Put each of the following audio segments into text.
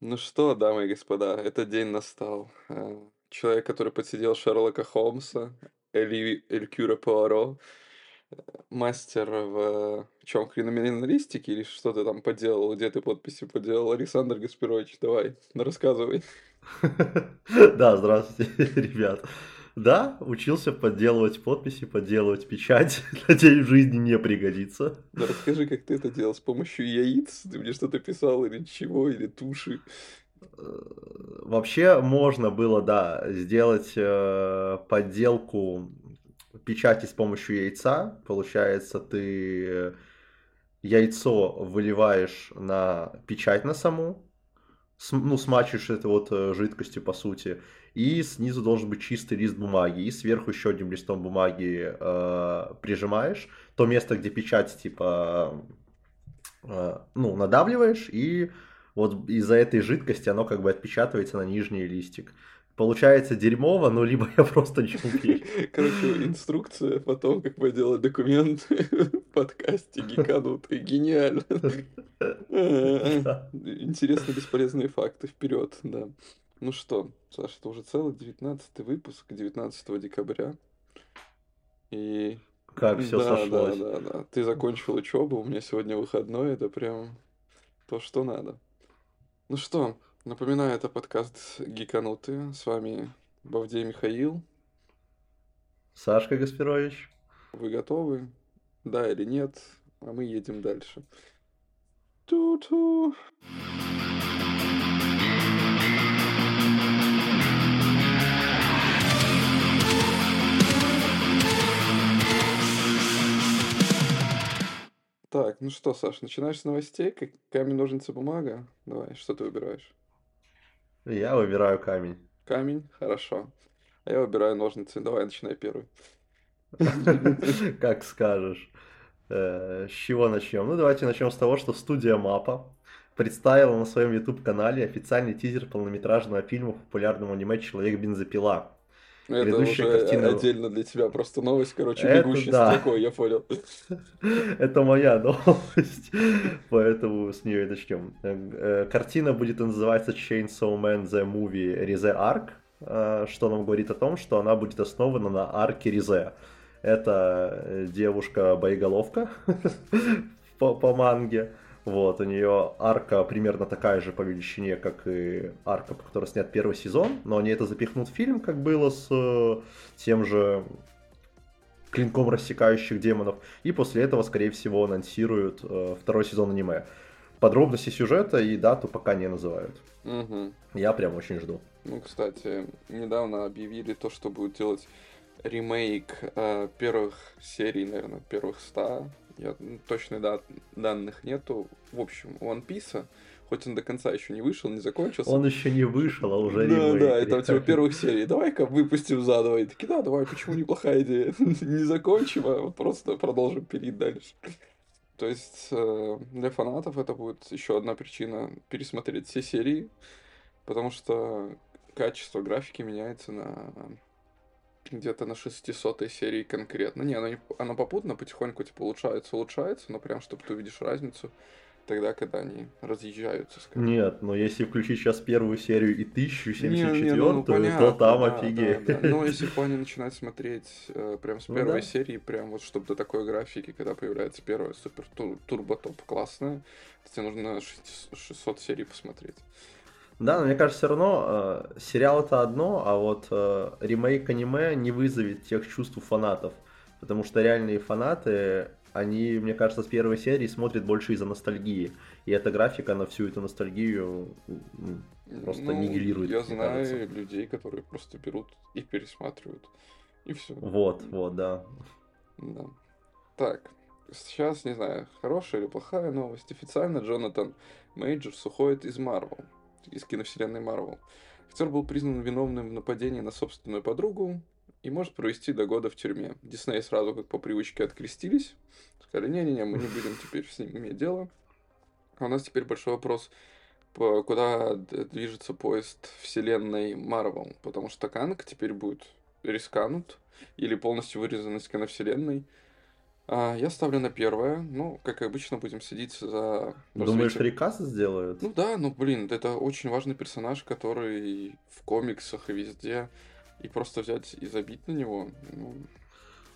Ну что, дамы и господа, этот день настал. Э, Человек, который подсидел Шерлока Холмса, Эли Элькюра Пуаро, э, мастер в чем криминалистике или что ты там поделал, где ты подписи поделал, Александр Гаспирович, давай, рассказывай. Да, здравствуйте, ребят. Да, учился подделывать подписи, подделывать печать. Надеюсь, в жизни не пригодится. Да расскажи, как ты это делал, с помощью яиц? Ты мне что-то писал или чего, или туши? Э, Вообще можно было, да, сделать э, подделку печати с помощью яйца. Получается, ты яйцо выливаешь на печать на саму, ну, смачиваешь это вот э, жидкостью, по сути, и снизу должен быть чистый лист бумаги, и сверху еще одним листом бумаги э, прижимаешь то место, где печать, типа, э, ну, надавливаешь, и вот из-за этой жидкости оно как бы отпечатывается на нижний листик. Получается дерьмово, но либо я просто не умею. Короче, инструкция по тому, как поделать документы в подкасте гиканутый. Гениально. Интересные бесполезные факты. Вперед, да. Ну что, Саша, это уже целый девятнадцатый выпуск, 19 декабря. И Как все да, да, сошлось. да, да. Ты закончил учебу, у меня сегодня выходной, это прям то, что надо. Ну что, напоминаю, это подкаст Гиканутые. С вами Бавдей Михаил. Сашка Гаспирович. Вы готовы? Да или нет? А мы едем дальше. Ту-ту. Так, ну что, Саш, начинаешь с новостей? Как камень, ножницы, бумага? Давай, что ты выбираешь? Я выбираю камень. Камень? Хорошо. А я выбираю ножницы. Давай, начинай первый. Как скажешь. Э, С чего начнем? Ну, давайте начнем с того, что студия Мапа представила на своем YouTube-канале официальный тизер полнометражного фильма по популярному аниме «Человек-бензопила». Это Грядущая уже картина... отдельно для тебя просто новость, короче, Это бегущей да. строкой, я понял. Это моя новость, поэтому с нее и начнем. Э, Картина будет называться Chainsaw Man The Movie Rize Arc, э, что нам говорит о том, что она будет основана на арке Ризе. Это э, девушка-боеголовка по, по манге. Вот, у нее арка примерно такая же по величине, как и арка, по которой снят первый сезон, но они это запихнут в фильм, как было с э, тем же клинком рассекающих демонов, и после этого, скорее всего, анонсируют э, второй сезон аниме. Подробности сюжета и дату пока не называют. Мгм. Я прям очень жду. Ну, кстати, недавно объявили то, что будут делать ремейк э, первых серий, наверное, первых ста. Я, м, точных дат, данных нету. В общем, One Piece, хоть он до конца еще не вышел, не закончился. Он еще не вышел, а уже Да, ремейк. да, это типа реально. первых серий. Давай-ка выпустим заново. И такие, да, давай, почему неплохая идея? Не закончим, а просто продолжим пилить дальше. То есть э, для фанатов это будет еще одна причина пересмотреть все серии, потому что качество графики меняется на где-то на 600 серии конкретно. Не, оно, не, оно попутно потихоньку типа улучшается, улучшается, но прям чтобы ты увидишь разницу тогда, когда они разъезжаются, скажем. Нет, но если включить сейчас первую серию и Не, не, 1074, ну, ну, то понятно, там да, офигеть. да, да. Но если в плане начинать смотреть э, прям с Ну первой да. серии, прям вот чтобы до такой графики, когда появляется первая супер тур- турбо топ классная, то тебе нужно 600 600 серий посмотреть. Да, но мне кажется, все равно э, сериал это одно, а вот э, ремейк аниме не вызовет тех чувств у фанатов. Потому что реальные фанаты, они, мне кажется, с первой серии смотрят больше из-за ностальгии. И эта графика на всю эту ностальгию просто Ну, нивелирует, я знаю кажется. людей, которые просто берут и пересматривают. И все. Вот, вот, да. Да. Так, сейчас, не знаю, хорошая или плохая новость. Официально Джонатан Мейджорс уходит из Марвел, из киновселенной Марвел. Актер был признан виновным в нападении на собственную подругу и может провести до года в тюрьме. Дисней сразу как по привычке открестились. Сказали, не-не-не, мы не будем теперь с ним иметь дело. А у нас теперь большой вопрос, куда движется поезд вселенной Марвел. Потому что Канг теперь будет рисканут или полностью вырезан из киновселенной. А, я ставлю на первое. Ну, как обычно, будем следить за Думаешь, рекас сделают? Ну да, ну блин, это очень важный персонаж, который в комиксах и везде. И просто взять и забить на него, ну,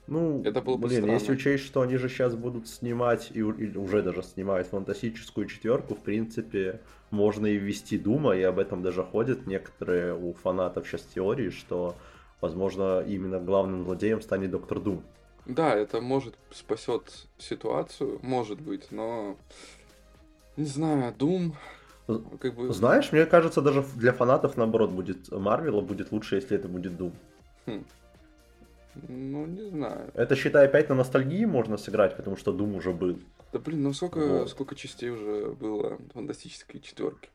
Ну, Это было бы блин, если странно. учесть, что они же сейчас будут снимать, и, или уже даже снимают фантастическую четверку, в принципе, можно и ввести Дума, и об этом даже ходят некоторые у фанатов сейчас теории, что, возможно, именно главным злодеем станет Доктор Дум. Да, это может спасет ситуацию, может быть, но не знаю, Doom, как бы, Знаешь, мне кажется, даже для фанатов, наоборот, будет Марвела будет лучше, если это будет Дум. хм, ну не знаю. Это, считай, опять на ностальгии можно сыграть, потому что Дум уже был. Да блин, ну сколько, Вот. сколько частей уже было фантастической четверки?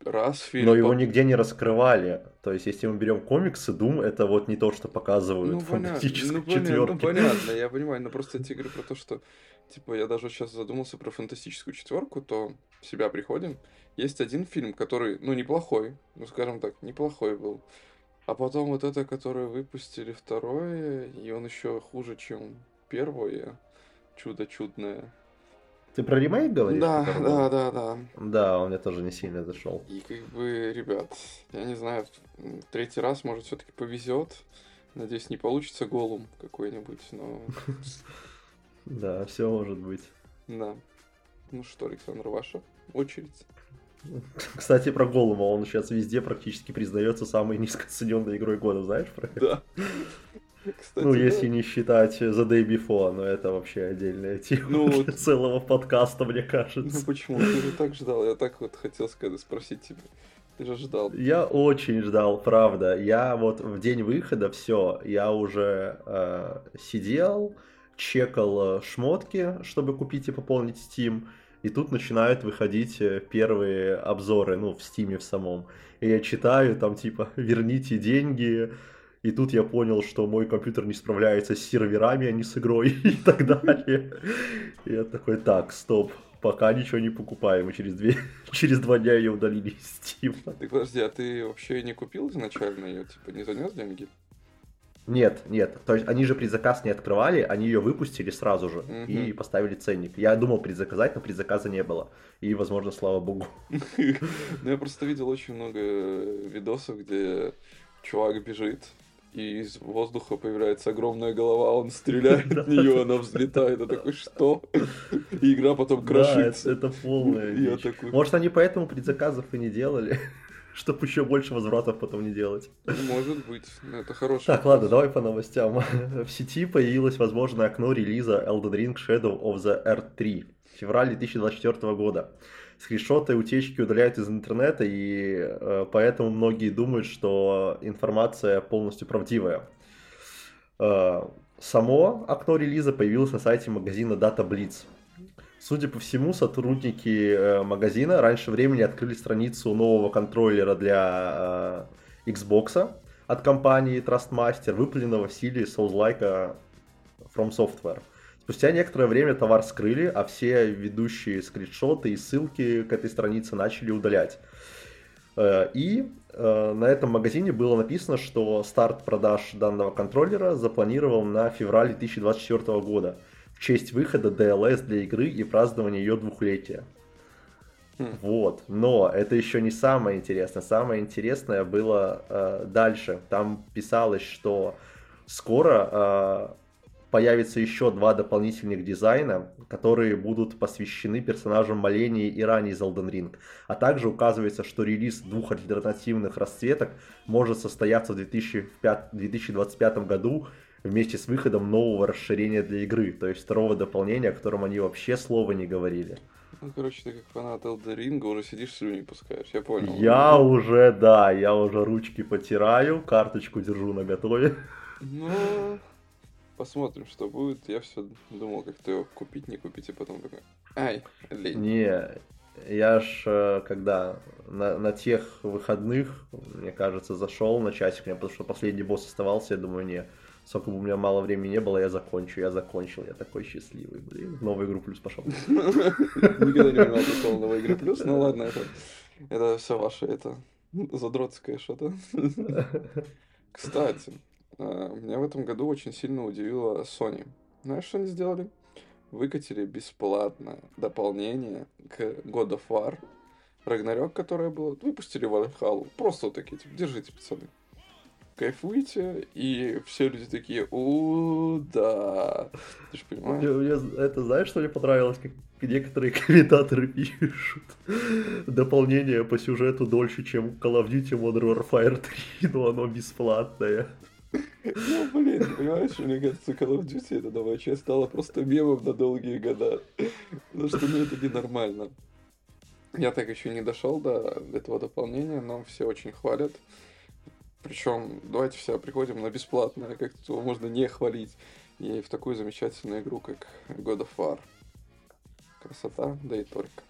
Раз фильм. Но его нигде не раскрывали. То есть, если мы берем комиксы, Дум это вот не то, что показывают Ну в фантастической ну, понятно, ну четверке. понятно, я понимаю, но просто я тебе говорю про то, что, типа, я даже сейчас задумался про фантастическую четверку, то в себя приходим. Есть один фильм, который, ну, неплохой, ну, скажем так, неплохой был. А потом вот это, которое выпустили второе, и он еще хуже, чем первое. Чудо чудное. Ты про ремейк говоришь? Да, да, да, да. Да, он мне тоже не сильно зашел. И как бы, ребят, я не знаю, третий раз, может, все-таки повезет. Надеюсь, не получится голум какой-нибудь, но Да, все может быть. да. Ну что, Александр, ваша очередь. Кстати, про Голума, он сейчас везде практически признается самой низкооцененной игрой года, знаешь про это? Да. Кстати, Ну, да. если не считать The Day Before, но это вообще отдельная тема Ну, для целого подкаста, мне Ну кажется. почему? Ты же так ждал. Я так вот хотел сказать, спросить тебя. Ты же ждал. Я очень ждал, правда. Я вот в день выхода все, я уже э, сидел, чекал э, шмотки, чтобы купить и пополнить Steam. И тут начинают выходить э, первые обзоры, ну, в Steam в самом. И я читаю, там типа, верните деньги. И тут я понял, что мой компьютер не справляется с серверами, а не с игрой и так далее. И я такой, так, стоп, пока ничего не покупаем. И через, две, через два дня ее удалили из Steam. Ты подожди, а ты вообще не купил изначально ее? Типа не занес деньги? Нет, нет. То есть они же предзаказ не открывали, они ее выпустили сразу же Мгм. и поставили ценник. Я думал предзаказать, но предзаказа не было. И, возможно, слава богу. Ну, я просто видел очень много видосов, где чувак бежит, и из воздуха появляется огромная голова, он стреляет в нее, она взлетает. Я такой, что? И игра потом Да, крошится. это, это полная такой, Может, они поэтому предзаказов и не делали, чтобы еще больше возвратов потом не делать. «Ну, может быть, это хороший Так, вопрос. ладно, давай по новостям. В сети появилось возможное окно релиза Elden Ring Shadow of the Earth 3. Февраль 2024 года. Скриншоты утечки удаляют из интернета, и э, поэтому многие думают, что информация полностью правдивая. Э, само окно релиза появилось на сайте магазина Data Blitz. Судя по всему, сотрудники э, магазина раньше времени открыли страницу нового контроллера для э, Xbox от компании Trustmaster, выпущенного в стиле Souls-like From Software. Спустя некоторое время товар скрыли, а все ведущие скриншоты и ссылки к этой странице начали удалять. Э, И э, на этом магазине было написано, что старт продаж данного контроллера запланирован на февраль 2024 года в честь выхода DLS для игры и празднования ее двухлетия. Хм. Вот, но это еще не самое интересное. Самое интересное было э, дальше. Там писалось, что скоро э, появится еще два дополнительных дизайна, которые будут посвящены персонажам Малении и Рани из Elden Ring. А также указывается, что релиз двух альтернативных расцветок может состояться в 2005 2025 году вместе с выходом нового расширения для игры, то есть второго дополнения, о котором они вообще слова не говорили. Ну, короче, ты как фанат Elden Ring уже сидишь, слюни пускаешь, я понял. Я уже, да, я уже ручки потираю, карточку держу на готове. Ну, посмотрим, что будет. Я все думал, как-то его купить, не купить, и потом такой, ай, лень. Не, я ж э, когда на, на тех выходных, мне кажется, зашел на часик, мне потому что последний босс оставался, я думаю, не, сколько бы у меня мало времени не было, я закончу, я закончил, я такой счастливый, блин, в новую игру плюс пошел. Никогда не понимал такого новой игры плюс. Ну ладно, это, это все ваше, это задротское что-то. Кстати, меня в этом году очень сильно удивила Sony. Знаешь, что они сделали? выкатили бесплатно дополнение к God of War. Рагнарёк, которое было, выпустили Valhalla. Просто вот такие, типа, держите, пацаны. Кайфуйте, и все люди такие, о, да. Ты же понимаешь? Мне, это знаешь, что мне понравилось? Как некоторые комментаторы пишут. Дополнение по сюжету дольше, чем Call of Duty Modern Warfare 3, но оно бесплатное. Ну, блин, понимаешь, мне кажется, Call of Duty, эта новая часть, стала просто мемом на долгие года. Потому что, ну, это ненормально. Я так еще не дошел до этого дополнения, но все очень хвалят. Причем, давайте все приходим на бесплатное, как его можно не хвалить. И в такую замечательную игру, как God of War. Красота, да и только.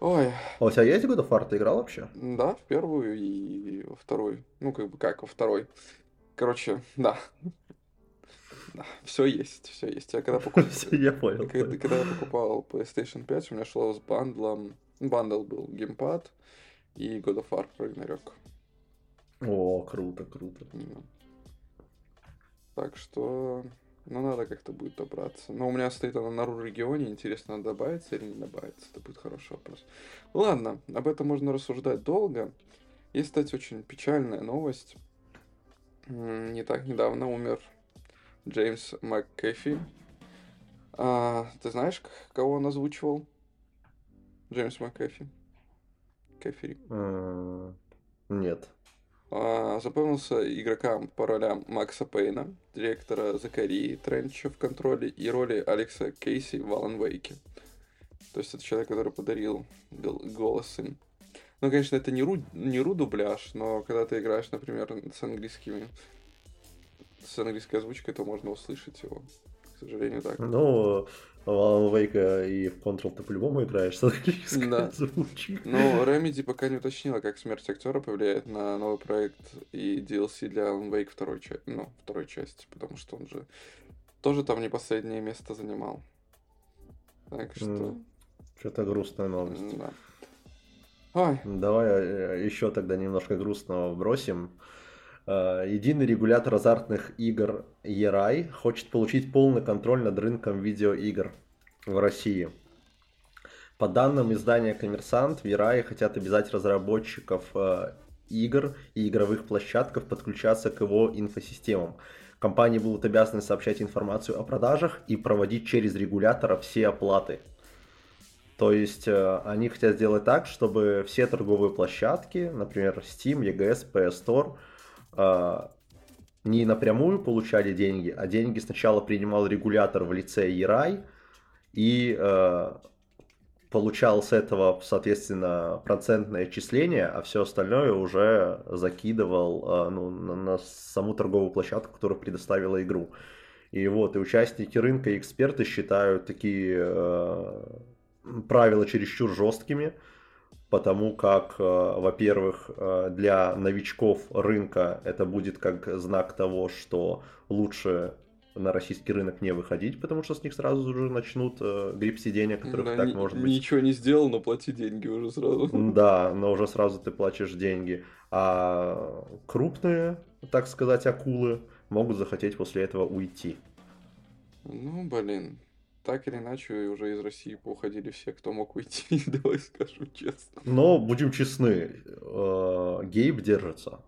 Ой. А у тебя есть God of War? Ты играл вообще? Да, в первую и во вторую. Ну, как бы как во второй. Короче, да. Да, все есть, все есть. Я когда покупал... Я понял. Когда, когда я покупал PlayStation 5, у меня шло с бандлом... Бандл был геймпад и God of War Ragnarok. О, круто, круто. Так что, ну, надо как-то будет добраться. Но у меня стоит она на ру регионе, интересно, она добавится или не добавится. Это будет хороший вопрос. Ладно, об этом можно рассуждать долго. Есть, кстати, очень печальная новость. Не так недавно умер Джеймс МакКэфи. А, ты знаешь, кого он озвучивал? Джеймс МакКэфи. Кэфери. Нет. А, запомнился игрокам по ролям Макса Пейна, директора Закарии Тренча в контроле и роли Алекса Кейси в Алан Вейке. То есть это человек, который подарил голос им. Ну, конечно, это не ру, не ру дубляж, но когда ты играешь, например, с английскими с английской озвучкой, то можно услышать его. К сожалению, так. Ну, Alan Wake и в Control ты по-любому играешь с английской Да. озвучкой. Но Remedy пока не уточнила, как смерть актера повлияет на новый проект и DLC для Alan Wake второй, ча- ну, второй части, потому что он же тоже там не последнее место занимал. Так что... М, Что-то грустная новость. Да. Ой, Давай э, еще тогда немножко грустного бросим. Э, Единый регулятор азартных игр ERAI хочет получить полный контроль над рынком видеоигр в России. По данным издания «Коммерсант», в ERAI хотят обязать разработчиков э, игр и игровых площадков подключаться к его инфосистемам. Компании будут обязаны сообщать информацию о продажах и проводить через регулятора все оплаты. То есть э, они хотят сделать так, чтобы все торговые площадки, например, Steam, EGS, PS Store, не напрямую получали деньги, а деньги сначала принимал регулятор в лице ERAI и э, получал с этого, соответственно, процентное отчисление, а все остальное уже закидывал э, ну, на, на саму торговую площадку, которая предоставила игру. И вот, и участники рынка и эксперты считают такие э, правила чересчур жесткими, потому как, э, во-первых, э, для новичков рынка это будет как знак того, что лучше на российский рынок не выходить, потому что с них сразу же начнут э, гребсти денег, которых да, так ни- может быть. ничего не сделал, но плати деньги уже сразу. Да, но уже сразу ты платишь деньги. А крупные, так сказать, акулы могут захотеть после этого уйти. Ну, блин. Так или иначе, уже из России поуходили все, кто мог уйти, давай скажу честно. Но будем честны, э, Гейб держится.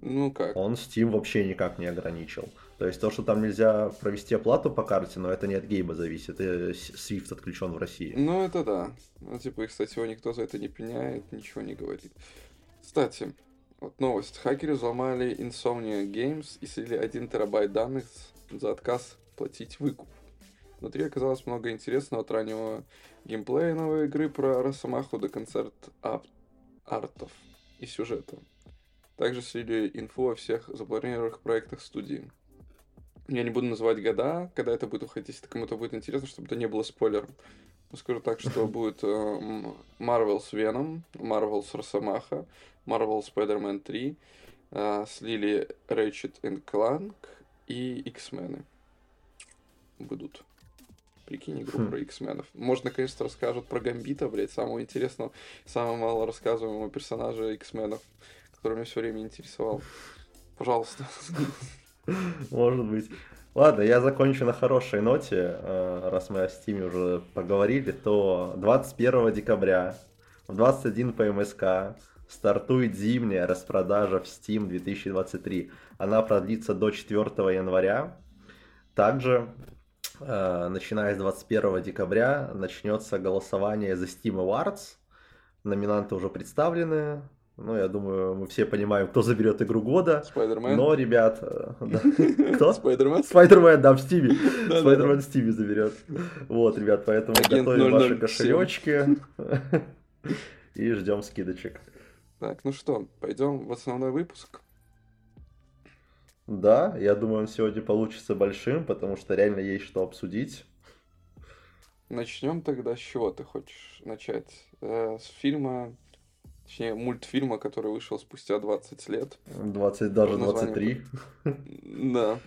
Ну как? Он Steam вообще никак не ограничил. То есть то, что там нельзя провести оплату по карте, но это не от Гейба зависит. и С- Swift отключен в России. Ну, это да. Ну, типа, и, кстати, его никто за это не пеняет, ничего не говорит. Кстати, вот новость. Хакеры взломали Insomnia Games и слили 1 терабайт данных за отказ платить выкуп. Внутри оказалось много интересного от раннего геймплея новой игры про Росомаху до концерт ап- артов и сюжета. Также слили инфу о всех запланированных проектах студии. Я не буду называть года, когда это будет уходить, если кому-то будет интересно, чтобы это не было спойлером. Скажу так, что будет э, Marvel с Веном, Marvel с Росомаха, Marvel Spider-Man 3, э, слили Ratchet Clank и X-мены. Будут. Прикинь, игру Хм. про X-менов. Может, наконец-то расскажут про Гамбита, блядь, самого интересного, самого мало рассказываемого персонажа X-менов, который меня все время интересовал. Пожалуйста. Может быть. Ладно, я закончу на хорошей ноте. Э, раз мы о Steam уже поговорили, то 21 декабря в 21 по МСК стартует зимняя распродажа в Steam 2023. Она продлится до 4 января. Также, начиная с 21 декабря, начнется голосование за Steam Awards. Номинанты уже представлены. Ну, я думаю, мы все понимаем, кто заберет игру года. Спайдермен. Но, ребят... э, Кто? Спайдермен. Спайдермен, да, в Стиме. Спайдермен в Стиме заберет. Вот, ребят, поэтому готовим ваши 007. кошелечки и ждем скидочек. Так, ну что, пойдем в основной выпуск. Да, я думаю, он сегодня получится большим, потому что реально есть что обсудить. Начнем тогда с чего ты хочешь начать? Э, с фильма, точнее, мультфильма, который вышел спустя 20 лет. 20, даже Название 23. Да,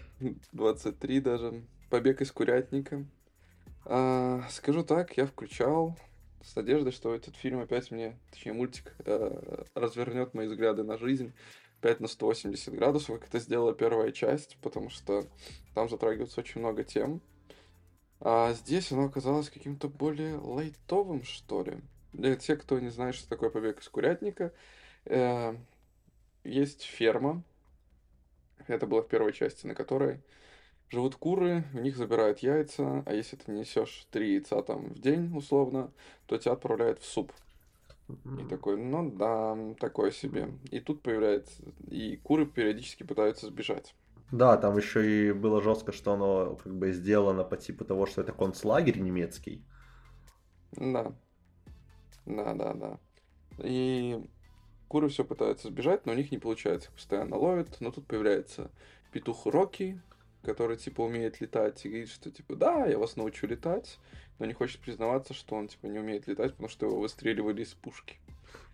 23 даже. Побег из курятника. А, скажу так, я включал с надеждой, что этот фильм опять мне, точнее мультик, э, развернет мои взгляды на жизнь опять на 180 градусов, как это сделала первая часть, потому что там затрагивается очень много тем. А здесь оно оказалось каким-то более лайтовым, что ли. Для тех, кто не знает, что такое побег из курятника, э, есть ферма, это было в первой части, на которой живут куры, у них забирают яйца, а если ты несешь три яйца там в день, условно, то тебя отправляют в суп. И такой, ну да, такое себе. И тут появляется, и куры периодически пытаются сбежать. Да, там еще и было жестко, что оно как бы сделано по типу того, что это концлагерь немецкий. Да. Да, да, да. И куры все пытаются сбежать, но у них не получается, их постоянно ловят. Но тут появляется петух Рокки, который, типа, умеет летать и говорит, что, типа, да, я вас научу летать, но не хочет признаваться, что он, типа, не умеет летать, потому что его выстреливали из пушки.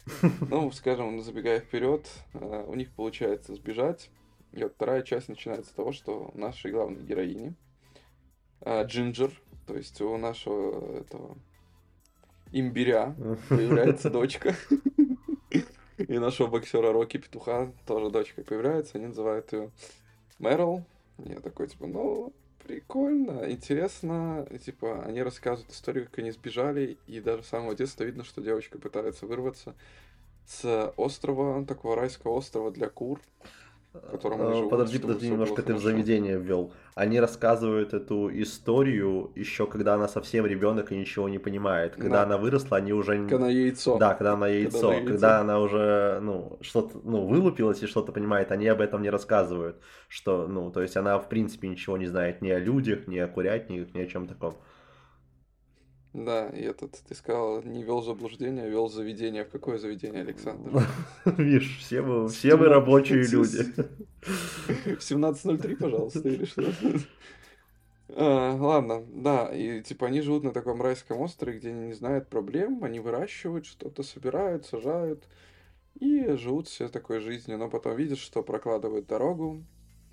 Ну, скажем, забегая вперед, э, у них получается сбежать. И вот вторая часть начинается с того, что у нашей главной героини э, Джинджер, то есть у нашего этого имбиря появляется дочка. И нашего боксера Рокки Петуха тоже дочка появляется. Они называют ее Мэрил. Я такой, типа, ну, прикольно, интересно. И, типа, они рассказывают историю, как они сбежали. И даже с самого детства видно, что девочка пытается вырваться с острова, такого райского острова для кур. В котором они Э, живут, Подожди, подожди, немножко ты в заведение ввел. Они рассказывают эту историю еще когда она совсем ребенок и ничего не понимает. Когда Да. она выросла, они уже... Когда яйцо. Да, когда она яйцо. она яйцо. Когда она уже, ну, что-то, ну, вылупилась и что-то понимает, они об этом не рассказывают. Что, ну, то есть она, в принципе, ничего не знает ни о людях, ни о курятниках, ни о чем таком. Да, и этот, ты сказал, не вел заблуждение, а вел заведение. В какое заведение, Александр? Видишь, все мы, все мы рабочие люди. В 17.03, пожалуйста, или что? А, ладно, да, и типа они живут на таком райском острове, где они не знают проблем, они выращивают что-то, собирают, сажают и живут все такой жизнью, но потом видят, что прокладывают дорогу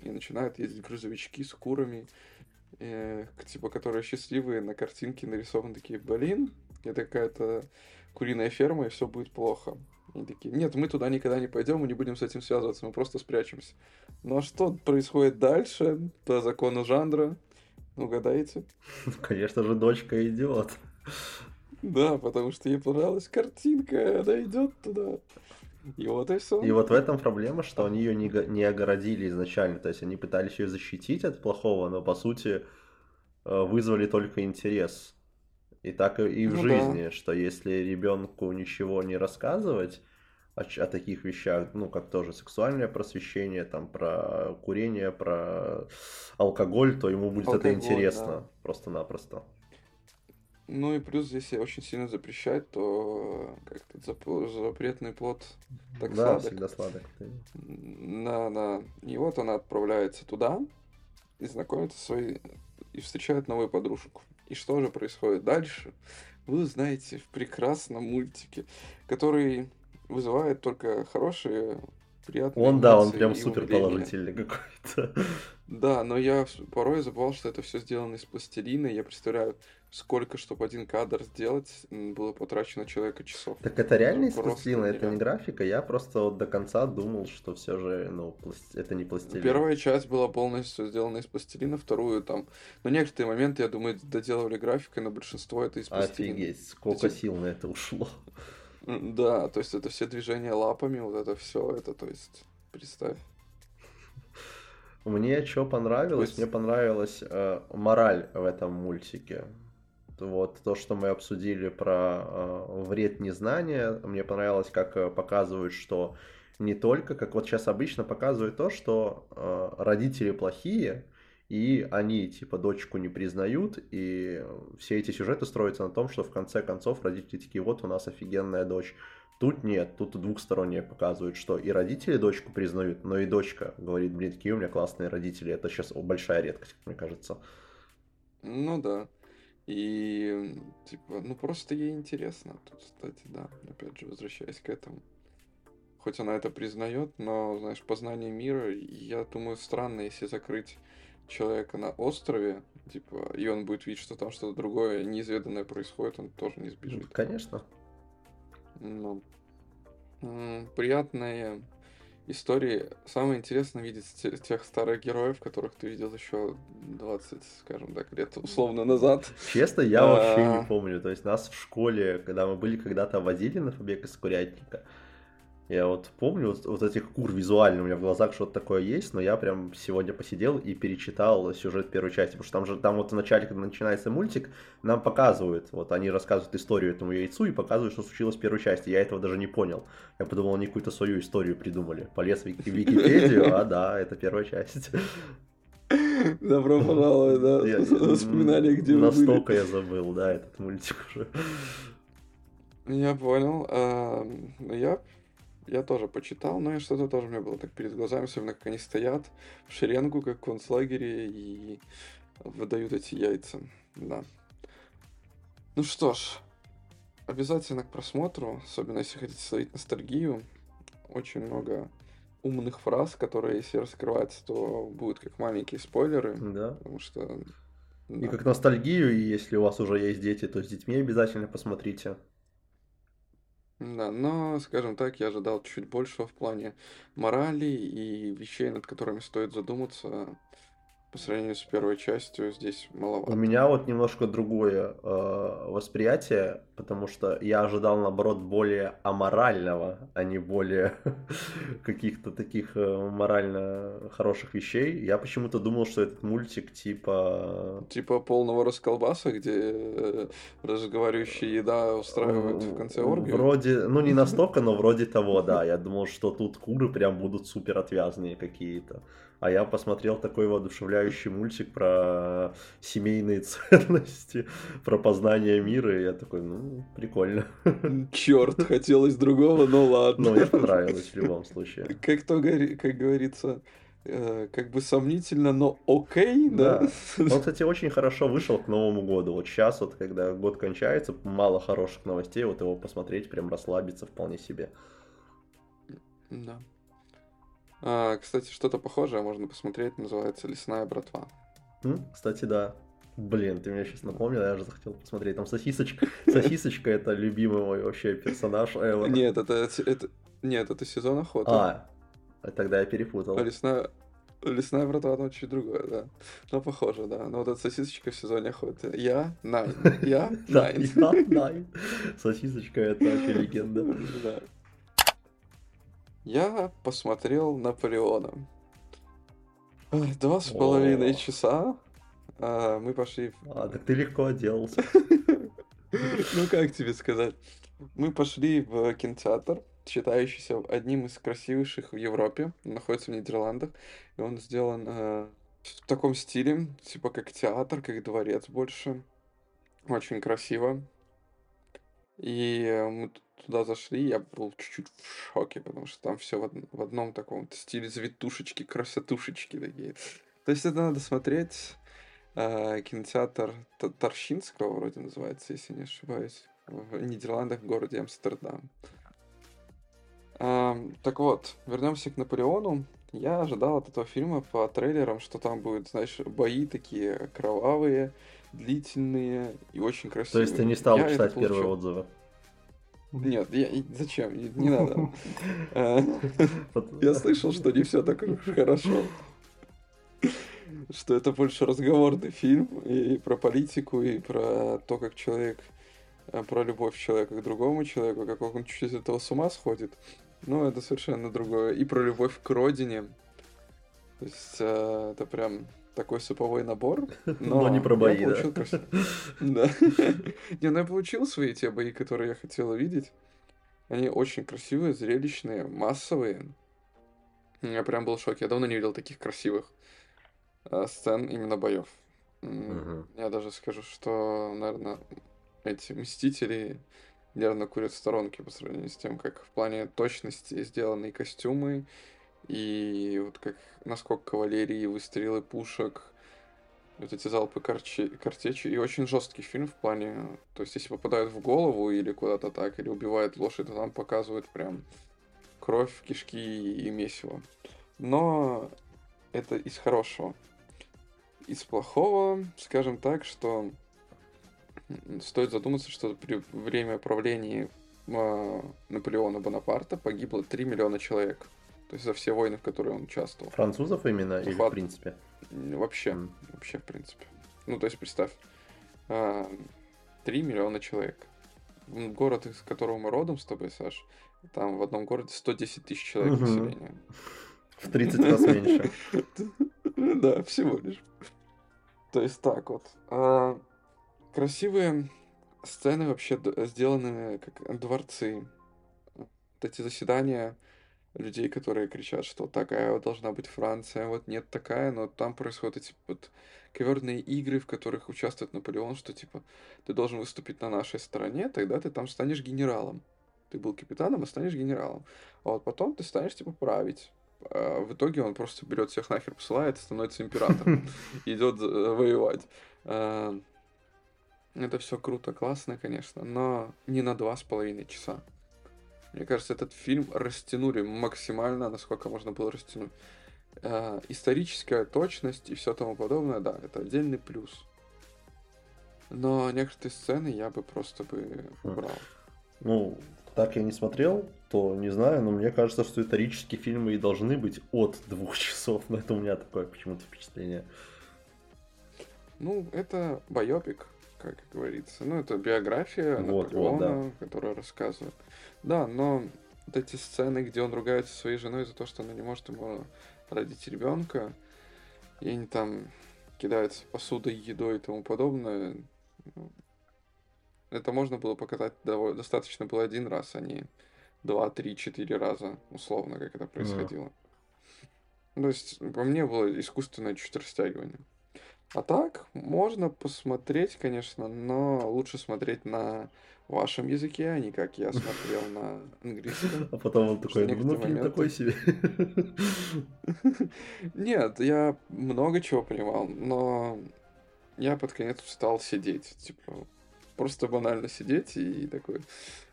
и начинают ездить грузовички с курами, э, типа, которые счастливые, на картинке нарисованы такие, блин, это какая-то куриная ферма, и все будет плохо. И такие, нет, мы туда никогда не пойдем, мы не будем с этим связываться, мы просто спрячемся. Ну а что происходит дальше по закону жанра? Угадайте? Конечно же, дочка идиот. Да, потому что ей понравилась картинка, она идет туда. И вот и все. И вот в этом проблема, что они ее не, не огородили изначально. То есть они пытались ее защитить от плохого, но по сути э, вызвали только интерес. И так и, в Ну да. жизни, что если ребенку ничего не рассказывать о, о таких вещах, ну как тоже сексуальное просвещение, там про курение, про алкоголь, то ему будет это Алкоголь, интересно да. просто-напросто. Ну и плюс, если очень сильно запрещать, то как то запретный плод так да, сладок. всегда сладок. Да, да. И вот она отправляется туда и знакомится со своей... и встречает новую подружку. И что же происходит дальше? Вы узнаете в прекрасном мультике, который вызывает только хорошие приятные Он, да, он прям супер положительный какой-то. Да, но я порой забывал, что это все сделано из пластилина. Я представляю, сколько, чтобы один кадр сделать, было потрачено человека часов. Так это реально Просто пластилина, это не графика. Я просто вот до конца думал, что все же, ну, пласт- это не пластилин. Первая часть была полностью сделана из пластилина, вторую там... Но некоторые моменты, я думаю, доделывали графикой, но большинство это из пластилина. Офигеть, сколько Эти- сил на это ушло. Да, то есть это все движения лапами, вот это все, это, то есть, представь. Мне что понравилось? есть- Мне понравилась э, мораль в этом мультике. Вот то, что мы обсудили про э, вред незнания, мне понравилось, как э, показывают, что не только, как вот сейчас обычно показывают то, что э, родители плохие, и они типа дочку не признают, и все эти сюжеты строятся на том, что в конце концов родители такие, вот у нас офигенная дочь. Тут нет, тут двухстороннее показывают, что и родители дочку признают, но и дочка говорит, блин, какие у меня классные родители. Это сейчас большая редкость, мне кажется. Ну да. И, типа, ну просто ей интересно. Тут, кстати, да, опять же, возвращаясь к этому. Хоть она это признает, но, знаешь, познание мира, я думаю, странно, если закрыть человека на острове, типа, и он будет видеть, что там что-то другое, неизведанное происходит, он тоже не сбежит. Конечно. Ну, м, приятные истории. Самое интересное видеть те- тех старых героев, которых ты видел еще 20, скажем так, лет условно назад. Честно, я вообще А. не помню. То есть нас в школе, когда мы были когда-то водили на побег из курятника, я вот помню вот, вот этих кур визуально, у меня в глазах что-то такое есть, но я прям сегодня посидел и перечитал сюжет первой части, потому что там же, там вот в начале, когда начинается мультик, нам показывают, вот они рассказывают историю этому яйцу и показывают, что случилось в первой части, я этого даже не понял. Я подумал, они какую-то свою историю придумали. Полез в Вики- в Википедию, а да, это первая часть. Добро пожаловать, да, Я- воспоминания, где вы были. Настолько я забыл, да, этот мультик уже. Я понял. а, Я, я тоже почитал, но и что-то тоже у меня было так перед глазами, особенно как они стоят в шеренгу, как в концлагере, и выдают эти яйца. Да. Ну что ж, обязательно к просмотру, особенно если хотите словить ностальгию. Очень много умных фраз, которые, если раскрывать, то будут как маленькие спойлеры, Да. потому что... И да. как ностальгию, и если у вас уже есть дети, то с детьми обязательно посмотрите. Да, но, скажем так, я ожидал чуть большего в плане морали и вещей, над которыми стоит задуматься. По сравнению с первой частью, здесь У маловато. меня вот немножко другое э, восприятие, потому что я ожидал, наоборот, более аморального, а не более каких-то таких э, морально хороших вещей. Я почему-то думал, что этот мультик типа... Типа полного расколбаса, где э, разговаривающая еда устраивают в конце оргию. Вроде, ну не настолько, но вроде того, да. Я думал, что тут куры прям будут супер отвязные какие-то. А я посмотрел такой воодушевляющий мультик про семейные ценности, про познание мира, и я такой, ну, прикольно. Черт, хотелось другого, но ладно. Но мне понравилось в любом случае. Как то как говорится, э, как бы сомнительно, но окей, да? Он, кстати, очень хорошо вышел к Новому году. Вот сейчас, вот, когда год кончается, мало хороших новостей, вот его посмотреть, прям расслабиться вполне себе. Да. А, кстати, что-то похожее можно посмотреть, называется «Лесная братва». Кстати, да. Блин, ты меня сейчас напомнил, я же захотел посмотреть. Там сосисочка. Сосисочка это любимый мой вообще персонаж ever. Нет, это, это, нет, это сезон охоты. А, тогда я перепутал. А лесная, лесная братва, там чуть другое, да. Но похоже, да. Но вот эта сосисочка в сезоне охоты. Я Найн. Я Да, Найн. я, Найн. Сосисочка это вообще легенда. Я посмотрел Наполеона. Два с половиной часа. а, Мы пошли А, так ты легко отделался. Ну, как тебе сказать? Мы пошли в кинотеатр, считающийся одним из красивейших в Европе, он находится в Нидерландах, и он сделан э, в таком стиле, типа как театр, как дворец больше. Очень красиво. И э, мы туда зашли, я был чуть-чуть в шоке, потому что там все в, од- в одном таком стиле завитушечки, красотушечки такие. То есть это надо смотреть. Э, кинотеатр Т- Торщинского вроде называется, если не ошибаюсь, в Нидерландах, в городе Амстердам. Так вот, вернемся к Наполеону. Я ожидал от этого фильма по трейлерам, что там будут, знаешь, бои такие кровавые, длительные и очень красивые. То есть ты не стал Я читать первые получил. отзывы? Нет, я, зачем? Не, не надо. А, Я слышал, что не все так хорошо. Что это больше разговорный фильм и про политику, и про то, как человек, э, про любовь человека к другому человеку, как он чуть из этого с ума сходит. Ну, это совершенно другое. И про любовь к родине. То есть э, это прям такой суповой набор. Но не про бои, да? красиво. Да. Не, ну я получил свои те бои, которые я хотел увидеть. Они очень красивые, зрелищные, массовые. Я прям был в шоке. Я давно не видел таких красивых э, сцен именно боев. Я даже скажу, что, наверное, эти Мстители нервно курят в сторонке по сравнению с тем, как в плане точности сделаны костюмы, и вот как наскок кавалерии, выстрелы пушек, вот эти залпы корчи, картечи, и очень жесткий фильм в плане, то есть если попадают в голову или куда-то так, или убивают лошадь, то там показывают прям кровь, кишки и месиво. Но это из хорошего. Из плохого, скажем так, что стоит задуматься, что при время правления а, Наполеона Бонапарта погибло 3 миллиона человек. То есть за все войны, в которые он участвовал. Французов именно или в принципе? Вообще, М. вообще, в принципе. Ну, то есть, представь, а, 3 миллиона человек. Город, из которого мы родом с тобой, Саш, там в одном городе 110 тысяч человек Мгм. населения. В 30 раз меньше. Да, всего лишь. То есть так вот. А, Красивые сцены вообще сделаны как дворцы. Вот эти заседания людей, которые кричат, что такая вот должна быть Франция, вот нет такая, но там происходят эти вот коверные игры, в которых участвует Наполеон, что типа ты должен выступить на нашей стороне, тогда ты там станешь генералом. Ты был капитаном, а станешь генералом. А вот потом ты станешь типа править. А в итоге он просто берет всех нахер, посылает, становится императором, идет э, воевать. А, Это все круто, классно, конечно, но не на два с половиной часа. Мне кажется, этот фильм растянули максимально, насколько можно было растянуть. А, Историческая точность и все тому подобное, да, это отдельный плюс. Но некоторые сцены я бы просто бы Хм. убрал. Ну, так я не смотрел, то не знаю, но мне кажется, что исторические фильмы и должны быть от двух часов. Но это у меня такое почему-то впечатление. Ну, это байопик, как говорится. Ну, это биография Вот, вот, Наполеона, которая рассказывает. Да, но вот эти сцены, где он ругается своей женой за то, что она не может ему родить ребенка, и они там кидаются посудой, едой и тому подобное, ну, это можно было показать дово- достаточно было один раз, а не два, три, четыре раза, условно, как это происходило. То есть, по мне было искусственное чуть растягивание. А так, можно посмотреть, конечно, но лучше смотреть на вашем языке, а не как я смотрел на английском. А потом он такой, ну, фильм такой себе. Нет, я много чего понимал, но я под конец стал сидеть, типа, просто банально сидеть и такой...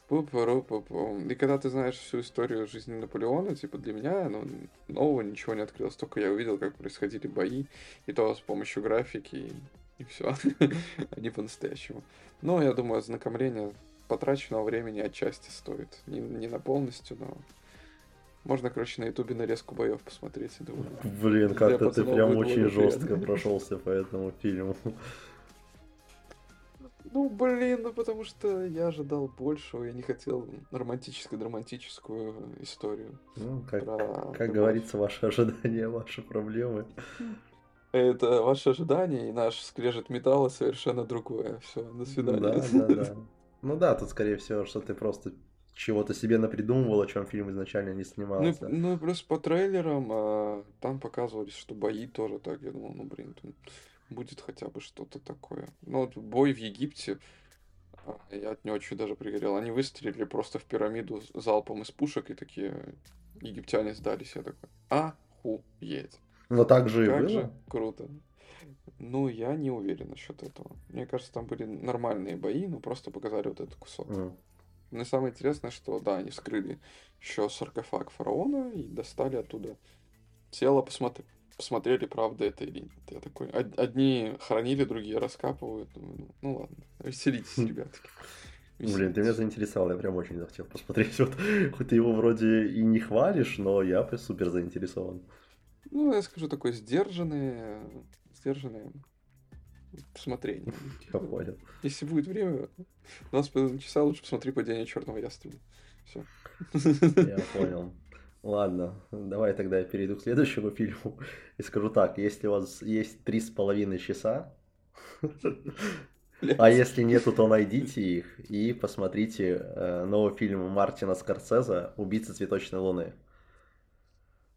пу-пу-ру-пу-пу. И когда ты знаешь всю историю жизни Наполеона, типа для меня ну, нового ничего не открылось. Только я увидел, как происходили бои, и то с помощью графики, и, и все. а не по-настоящему. Но я думаю, ознакомление потраченного времени отчасти стоит. Не, не на полностью, но можно, короче, на ютубе нарезку боев посмотреть, я думаю. Блин, как-то ты прям очень жестко прошелся по этому фильму. Ну, блин, ну потому что я ожидал большего, я не хотел романтическую-драматическую историю. Ну, как, про как говорится, ваши ожидания, ваши проблемы. Это ваши ожидания, и наш скрежет металла совершенно другое. Все, до свидания. Да, да, да. Ну да, тут, скорее всего, что ты просто чего-то себе напридумывал, о чем фильм изначально не Ну, снимался. ну и плюс по трейлерам а, там показывались, что бои тоже так. Я думал, ну блин, там будет хотя бы что-то такое. Ну вот бой в Египте, а, я от него чуть даже пригорел. Они выстрелили просто в пирамиду залпом из пушек, и такие египтяне сдались. Я такой, охуеть. Но так же и Как было. же круто. Ну, я не уверен насчет этого. Мне кажется, там были нормальные бои, но просто показали вот этот кусок. М. Но самое интересное, что, да, они вскрыли еще саркофаг фараона и достали оттуда тело, посмотри, посмотрели, правда это или нет. Я такой, одни хоронили, другие раскапывают. Ну, ну ладно, веселитесь, хм. ребятки. Блин, ты меня заинтересовал, я прям очень захотел посмотреть. Вот, хоть ты его вроде и не хвалишь, но я супер заинтересован. Ну, я скажу, такое сдержанное, сдержанное посмотрение. Я понял. Если будет время, 25 часа лучше посмотри «Падение черного ястреба». Все. Я понял. Ладно, давай тогда я перейду к следующему фильму и скажу так, если у вас есть три с половиной часа, а если нету, то найдите их и посмотрите э, новый фильм Мартина Скорсезе «Убийца цветочной луны».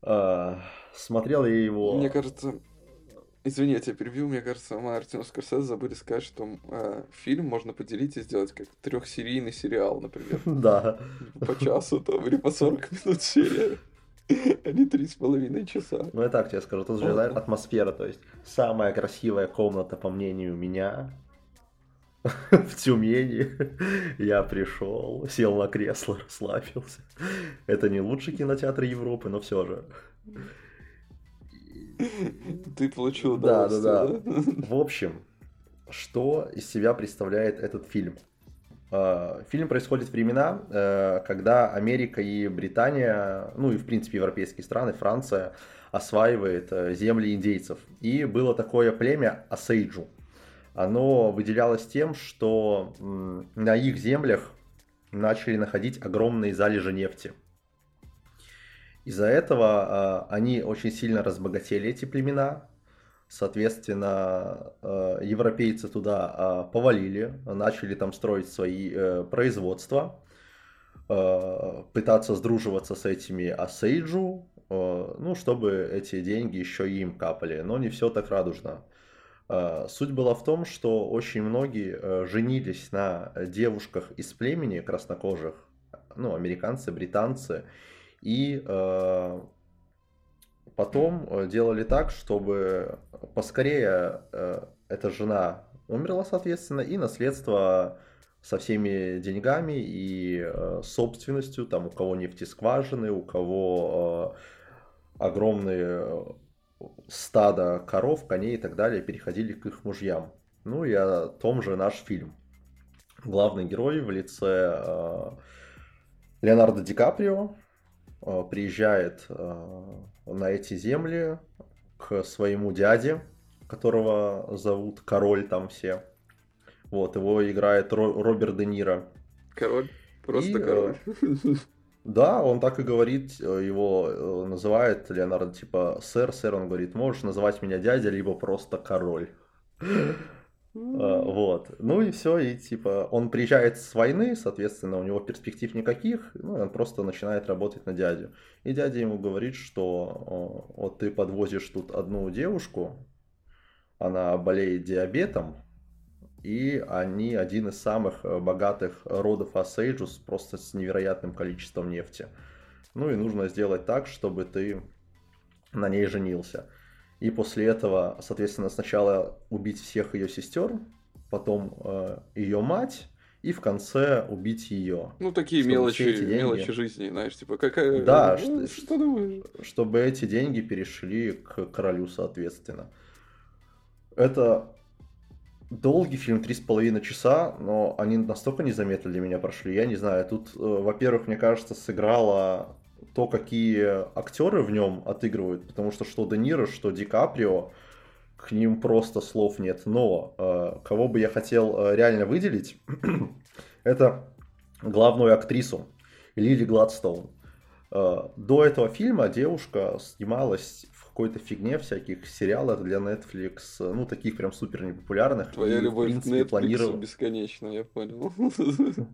Э, смотрел я его... Мне кажется, Извини, я тебя перебил. Мне кажется, Мартин Скорсезе забыли сказать, что э, фильм можно поделить и сделать как трехсерийный сериал, например. Да. По часу там, или по 40 минут серия. А не три с половиной часа. Ну, я так тебе скажу, тут же атмосфера, то есть самая красивая комната, по мнению меня, в Тюмени. Я пришел, сел на кресло, расслабился. Это не лучший кинотеатр Европы, но все же. Ты получил Да, да, да. В общем, что из себя представляет этот фильм? А, фильм происходит в времена, э, когда Америка и Британия, ну и в принципе европейские страны, Франция осваивает э, земли индейцев. И было такое племя Асейджу. Оно выделялось тем, что на их землях начали находить огромные залежи нефти. Из-за этого э, они очень сильно разбогатели, эти племена. Соответственно, э, европейцы туда э, повалили, начали там строить свои э, производства, пытаться сдруживаться с этими Асейджу, ну, чтобы эти деньги еще и им капали. Но не все так радужно. Суть была в том, что очень многие э, женились на девушках из племени краснокожих, ну, американцы, британцы, и э, потом э, делали так, чтобы поскорее э, эта жена умерла, соответственно, и наследство со всеми деньгами и э, собственностью, там у кого нефтескважины, у кого э, огромные э, стада коров, коней и так далее переходили к их мужьям. Ну и о том же наш фильм. Главный герой в лице э, Леонардо Ди Каприо, приезжает э, на эти земли к своему дяде, которого зовут Король там все. Вот, его играет Роберт Де Ниро. Король? Просто и, король. Да, он так и говорит, его называет Леонардо, типа, сэр, сэр, он говорит, можешь называть меня дядя, либо просто король. А, вот. Ну и все, и типа он приезжает с войны, соответственно, у него перспектив никаких, ну и он просто начинает работать на дядю. И дядя ему говорит, что вот ты подвозишь тут одну девушку, она болеет диабетом, и они один из самых э, богатых родов осейджей, просто с невероятным количеством нефти. Ну и нужно сделать так, чтобы ты на ней женился. И после этого, соответственно, сначала убить всех ее сестер, потом э, ее мать, и в конце убить ее. Ну, такие мелочи, деньги... мелочи жизни, знаешь, типа, какая... Да, ну, что, что думаешь? Чтобы эти деньги перешли к королю, соответственно. Это долгий фильм, три с половиной часа, но они настолько незаметно для меня прошли, я не знаю. Тут, э, во-первых, мне кажется, сыграла то, какие актеры в нем отыгрывают, потому что что Де Ниро, что Ди Каприо, к ним просто слов нет. Но э, кого бы я хотел э, реально выделить, это главную актрису Лили Гладстоун. Э, до этого фильма девушка снималась в какой-то фигне, всяких сериалах для Netflix, ну, таких прям супер непопулярных. Твоя и, любовь в принципе, к Netflix планировал... бесконечна, я понял.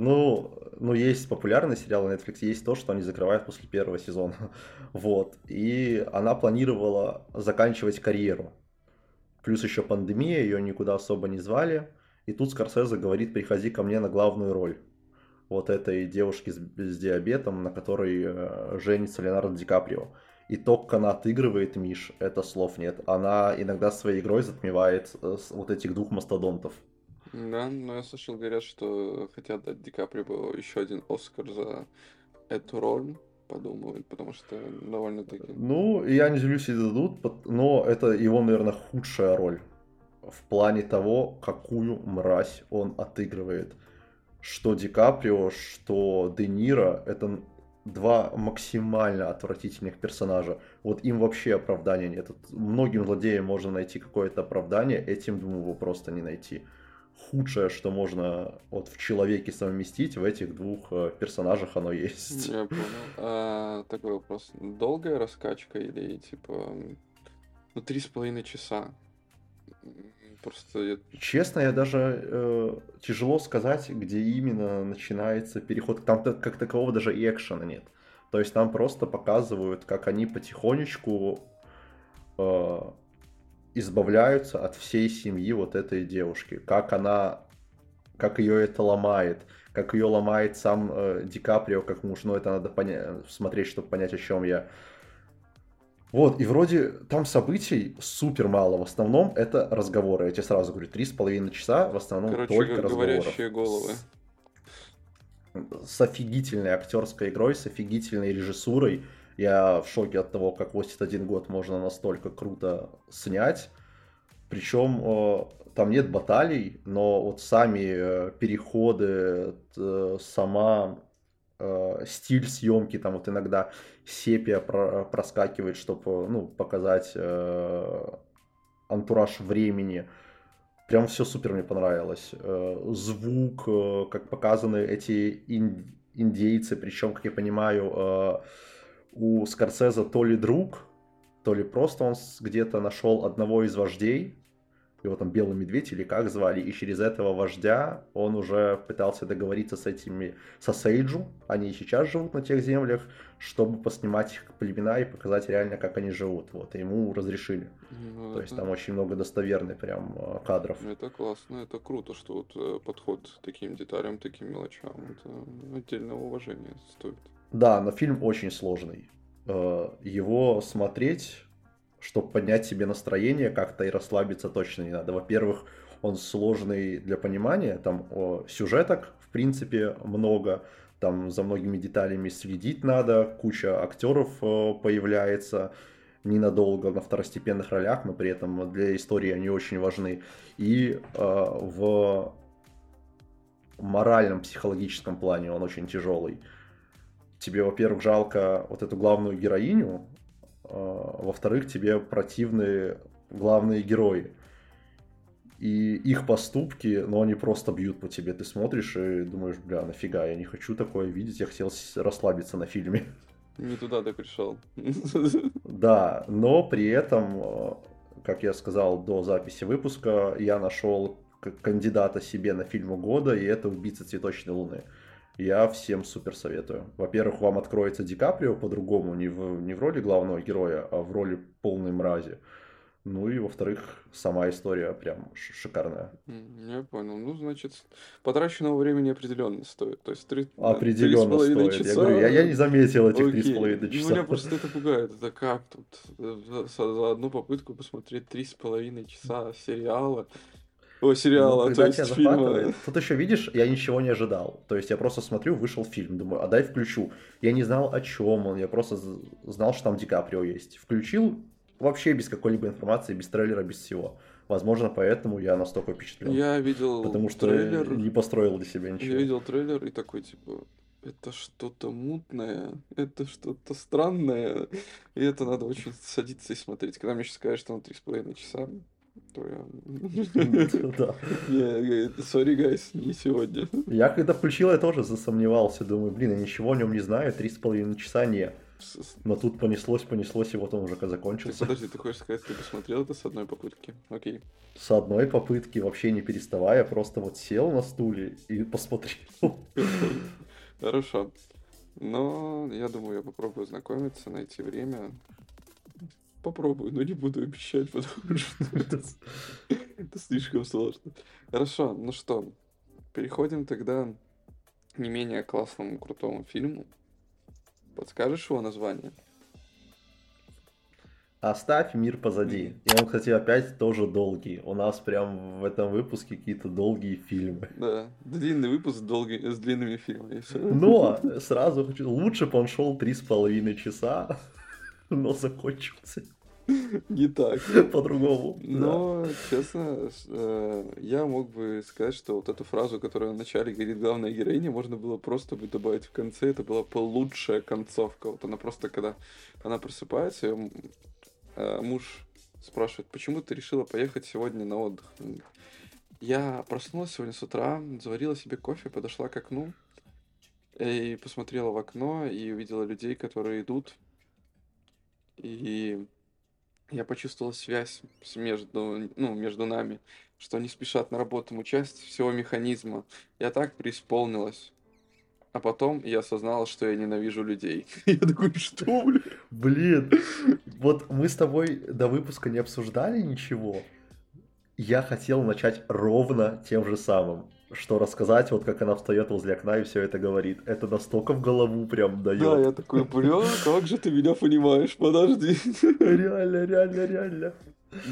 Ну, ну, есть популярный сериал на Netflix, есть то, что они закрывают после первого сезона. Вот. И она планировала заканчивать карьеру. Плюс еще пандемия, ее никуда особо не звали. И тут Скорсезе говорит, приходи ко мне на главную роль. Вот этой девушки с, с диабетом, на которой э, женится Леонардо Ди Каприо. И то, как она отыгрывает Миш, это слов нет. Она иногда своей игрой затмевает э, вот этих двух мастодонтов. Да, но я слышал, говорят, что хотят дать Ди Каприо еще один Оскар за эту роль, подумают, потому что довольно-таки... Ну, я не удивлюсь, если дадут, но это его, наверное, худшая роль в плане того, какую мразь он отыгрывает. Что Ди Каприо, что Де Ниро, это два максимально отвратительных персонажа. Вот им вообще оправдания нет. Многим злодеям можно найти какое-то оправдание, этим двум его просто не найти. Худшее, что можно вот в человеке совместить, в этих двух э, персонажах оно есть. Я понял. А, такой вопрос. Долгая раскачка или типа ну три с половиной часа? Просто Честно, я даже э, тяжело сказать, где именно начинается переход. Там как такового даже и экшена нет. То есть там просто показывают, как они потихонечку э, избавляются от всей семьи вот этой девушки. Как она, как ее это ломает. Как ее ломает сам э, Ди Каприо как муж. Но это надо понять, смотреть, чтобы понять, о чем я. Вот, и вроде там событий супер мало. В основном это разговоры. Я тебе сразу говорю, три с половиной часа в основном Короче, только разговоров. головы. С офигительной актерской игрой, с офигительной режиссурой. Я в шоке от того, как 81 год можно настолько круто снять. Причем э, там нет баталий, но вот сами э, переходы, сама э, стиль съемки, там вот иногда сепия про, проскакивает, чтобы ну, показать антураж времени. Прям все супер мне понравилось. Звук, как показаны эти ин, индейцы, причем, как я понимаю, у Скорсеза то ли друг, то ли просто он где-то нашел одного из вождей, его там Белый Медведь или как звали, и через этого вождя он уже пытался договориться с этими, со Сейджу, они сейчас живут на тех землях, чтобы поснимать их племена и показать реально, как они живут, вот, и ему разрешили. Ну, То это... есть там очень много достоверных прям э, кадров. Это классно, это круто, что вот э, подход к таким деталям, таким мелочам, это отдельное уважение стоит. Да, но фильм очень сложный. Э, его смотреть чтобы поднять себе настроение как-то и расслабиться точно не надо. Во-первых, он сложный для понимания, там сюжеток, в принципе, много, там за многими деталями следить надо, куча актеров о, появляется ненадолго на второстепенных ролях, но при этом для истории они очень важны. И э, в моральном, психологическом плане он очень тяжелый. Тебе, во-первых, жалко вот эту главную героиню, а, во-вторых, тебе противны главные герои. И их поступки, ну, они просто бьют по тебе. Ты смотришь и думаешь, бля, нафига, я не хочу такое видеть, я хотел расслабиться на фильме. Не туда ты пришел. Да, но при этом, а, как я сказал до записи выпуска, я нашел кандидата себе на фильм года, и это «Убийца цветочной луны» я всем супер советую. Во-первых, вам откроется Ди Каприо по-другому, не в, не в роли главного героя, а в роли полной мрази. Ну и, во-вторых, сама история прям шикарная. Я понял. Ну, значит, потраченного времени опреза стоит. То есть три, определенно стоит. Часа... Я, говорю, я, я не заметил этих три с половиной часа. Ну, меня просто это пугает. Это как тут за, за одну попытку посмотреть три с половиной часа сериала. О, сериала, ну, то есть фильма. Тут еще, видишь, я ничего не ожидал. То есть я просто смотрю, вышел фильм, думаю, а дай включу. Я не знал, о чем он, я просто знал, что там Ди Каприо есть. Включил вообще без какой-либо информации, без трейлера, без всего. Возможно, поэтому я настолько впечатлен. Я видел Потому что трейлер, не построил для себя ничего. Я видел трейлер и такой, типа, это что-то мутное, это что-то странное, и это надо очень садиться и смотреть. Когда мне сейчас скажут, что на три с половиной часа, то я... Sorry, guys, не сегодня. Я когда включил, я тоже засомневался. Думаю, блин, я ничего о нем не знаю, три с половиной часа не. Но тут понеслось, понеслось, и вот он уже закончился. Так, подожди, ты хочешь сказать, ты посмотрел это с одной попытки? Окей. С одной попытки, вообще не переставая, просто вот сел на стуле и посмотрел. Хорошо. Но я думаю, я попробую знакомиться, найти время. Попробую, но не буду обещать, потому что это, слишком сложно. Хорошо, ну что, переходим тогда к не менее классному, крутому фильму. Подскажешь его название? Оставь мир позади. И он, кстати, опять тоже долгий. У нас прям в этом выпуске какие-то долгие фильмы. Да, длинный выпуск долгий, с длинными фильмами. Но сразу хочу... Лучше бы он шел три с половиной часа, но закончился Не так. по-другому. Да. Но, честно, с- э, я мог бы сказать, что вот эту фразу, которую в начале говорит главная героиня, можно было просто бы добавить в конце. Это была бы лучшая концовка. Вот она просто, когда она просыпается, м- э, муж спрашивает, почему ты решила поехать сегодня на отдых? Я проснулась сегодня с утра, заварила себе кофе, подошла к окну и посмотрела в окно и увидела людей, которые идут. И я почувствовал связь между, ну, между нами, что они спешат на работу, мы часть всего механизма. Я так преисполнилась. А потом я осознала, что я ненавижу людей. Я такой, что, блин? Блин, вот мы с тобой до выпуска не обсуждали ничего. Я хотел начать ровно тем же самым. Что рассказать, вот как она встает возле окна и все это говорит. Это настолько в голову прям дает. Да, я такой, бля, как же ты меня понимаешь, подожди. Реально, реально, реально.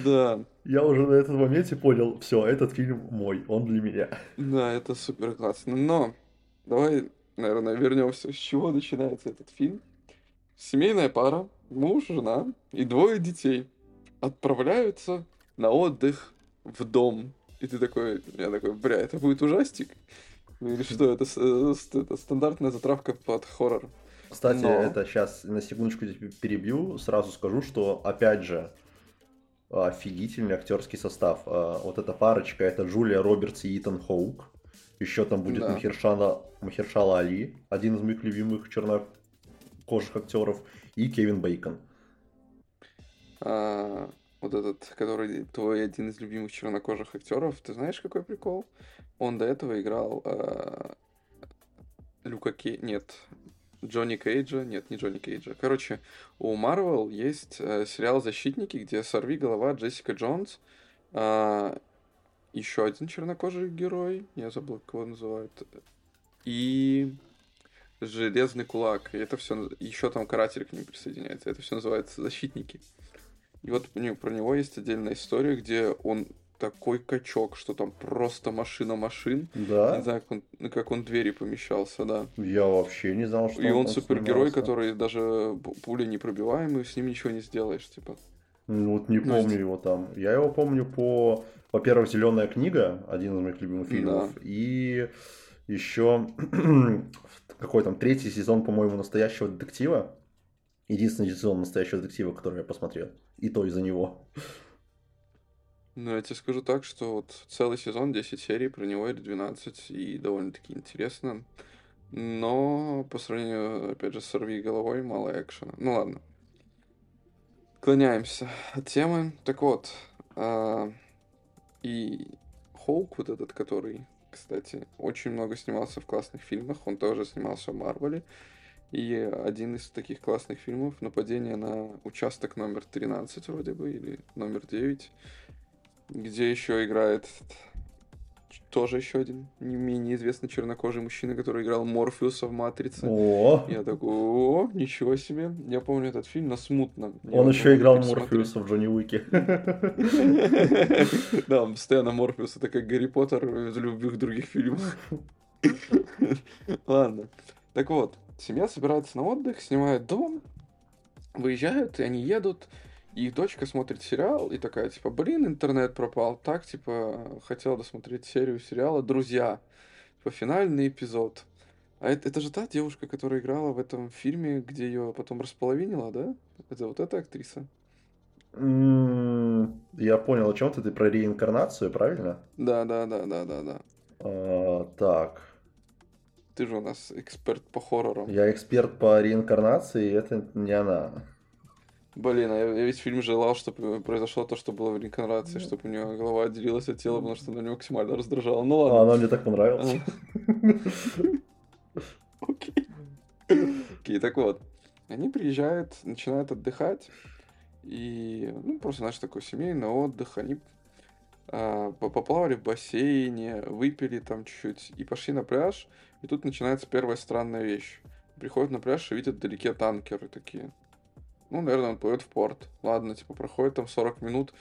Да, Я уже на этом моменте понял, все, этот фильм мой, он для меня. да, это супер классно. Но давай, наверное, вернемся. С чего начинается этот фильм? Семейная пара, муж, жена и двое детей отправляются на отдых в дом. И ты такой, я такой, бля, это будет ужастик? Ну Или что, это, э, это стандартная затравка под хоррор. Кстати, Но- это сейчас на секундочку перебью, сразу скажу, что опять же офигительный актерский состав. А, Вот эта парочка, это Джулия Робертс и Итан Хоук. Еще там будет Да. Махершана, Махершала Али, один из моих любимых чернокожих актеров, и Кевин Бейкон. А, вот этот, который твой один из любимых чернокожих актеров, ты знаешь, какой прикол? Он до этого играл а, Люка Кей... Нет, Джонни Кейджа. Нет, не Джонни Кейджа. Короче, у Марвел есть э, сериал «Защитники», где сорви голова Джессика Джонс. еще один чернокожий герой. Я забыл, как его называют. И Железный кулак. И это все... Еще там каратель к ним присоединяется. Это все называется «Защитники». И вот про него есть отдельная история, где он такой качок, что там просто машина машин. Не Да? знаю, как он, как он в двери помещался, да. Я вообще не знал, что И он там супергерой, снимался. который даже пу- пуля непробиваемый, с ним ничего не сделаешь, типа. Ну, вот не Ну, есть- помню его там. Я его помню по, во-первых, Зеленая книга, один из моих любимых фильмов, и еще какой там третий сезон, по-моему, настоящего детектива. Единственный сезон настоящего детектива, который я посмотрел. И то из-за него. Ну, я тебе скажу так, что вот целый сезон, 10 серий про него или 12, и довольно-таки интересно. Но по сравнению, опять же, с «Сорви головой» мало экшена. Ну ладно. Клоняемся от темы. Так вот, а, и Хоук, вот этот, который, кстати, очень много снимался в классных фильмах, он тоже снимался в Марвеле. И один из таких классных фильмов «Нападение на участок номер 13» вроде бы, или номер 9, где еще играет тоже еще один не менее известный чернокожий мужчина, который играл Морфеуса в «Матрице». О, Я такой, о, ничего себе. Я помню этот фильм, но смутно. Я он еще играл. Морфеуса в Джонни Уике. Да, он постоянно Морфеус, это как Гарри Поттер из любых других фильмов. Ладно. Так вот, семья собирается на отдых, снимают дом, выезжают, и они едут, и их дочка смотрит сериал, и такая, типа, блин, интернет пропал. Так, типа, хотела досмотреть серию сериала «Друзья». Типа, финальный эпизод. А это, это же та девушка, которая играла в этом фильме, где ее потом располовинила, да? Это вот эта актриса? М, Я понял, о чем ты, ты про реинкарнацию, правильно? Да, да, да, да, да, да. А, Так, Ты же у нас эксперт по хоррорам. я эксперт по реинкарнации, это не она. Блин, а я, я весь фильм желал, чтобы произошло то, что было в реинкарнации, чтобы у нее голова отделилась от тела, потому что она меня максимально раздражала. Ну А ладно. она мне так понравилась. Окей. Окей, так вот. Они приезжают, начинают отдыхать. И, ну, просто, знаешь, такой семейный отдых. Они а, по- поплавали в бассейне, выпили там чуть-чуть и пошли на пляж. И тут начинается первая странная вещь. Приходят на пляж и видят вдалеке танкеры такие. ну, наверное, он плывет в порт. Ладно, типа, проходит там 40 минут,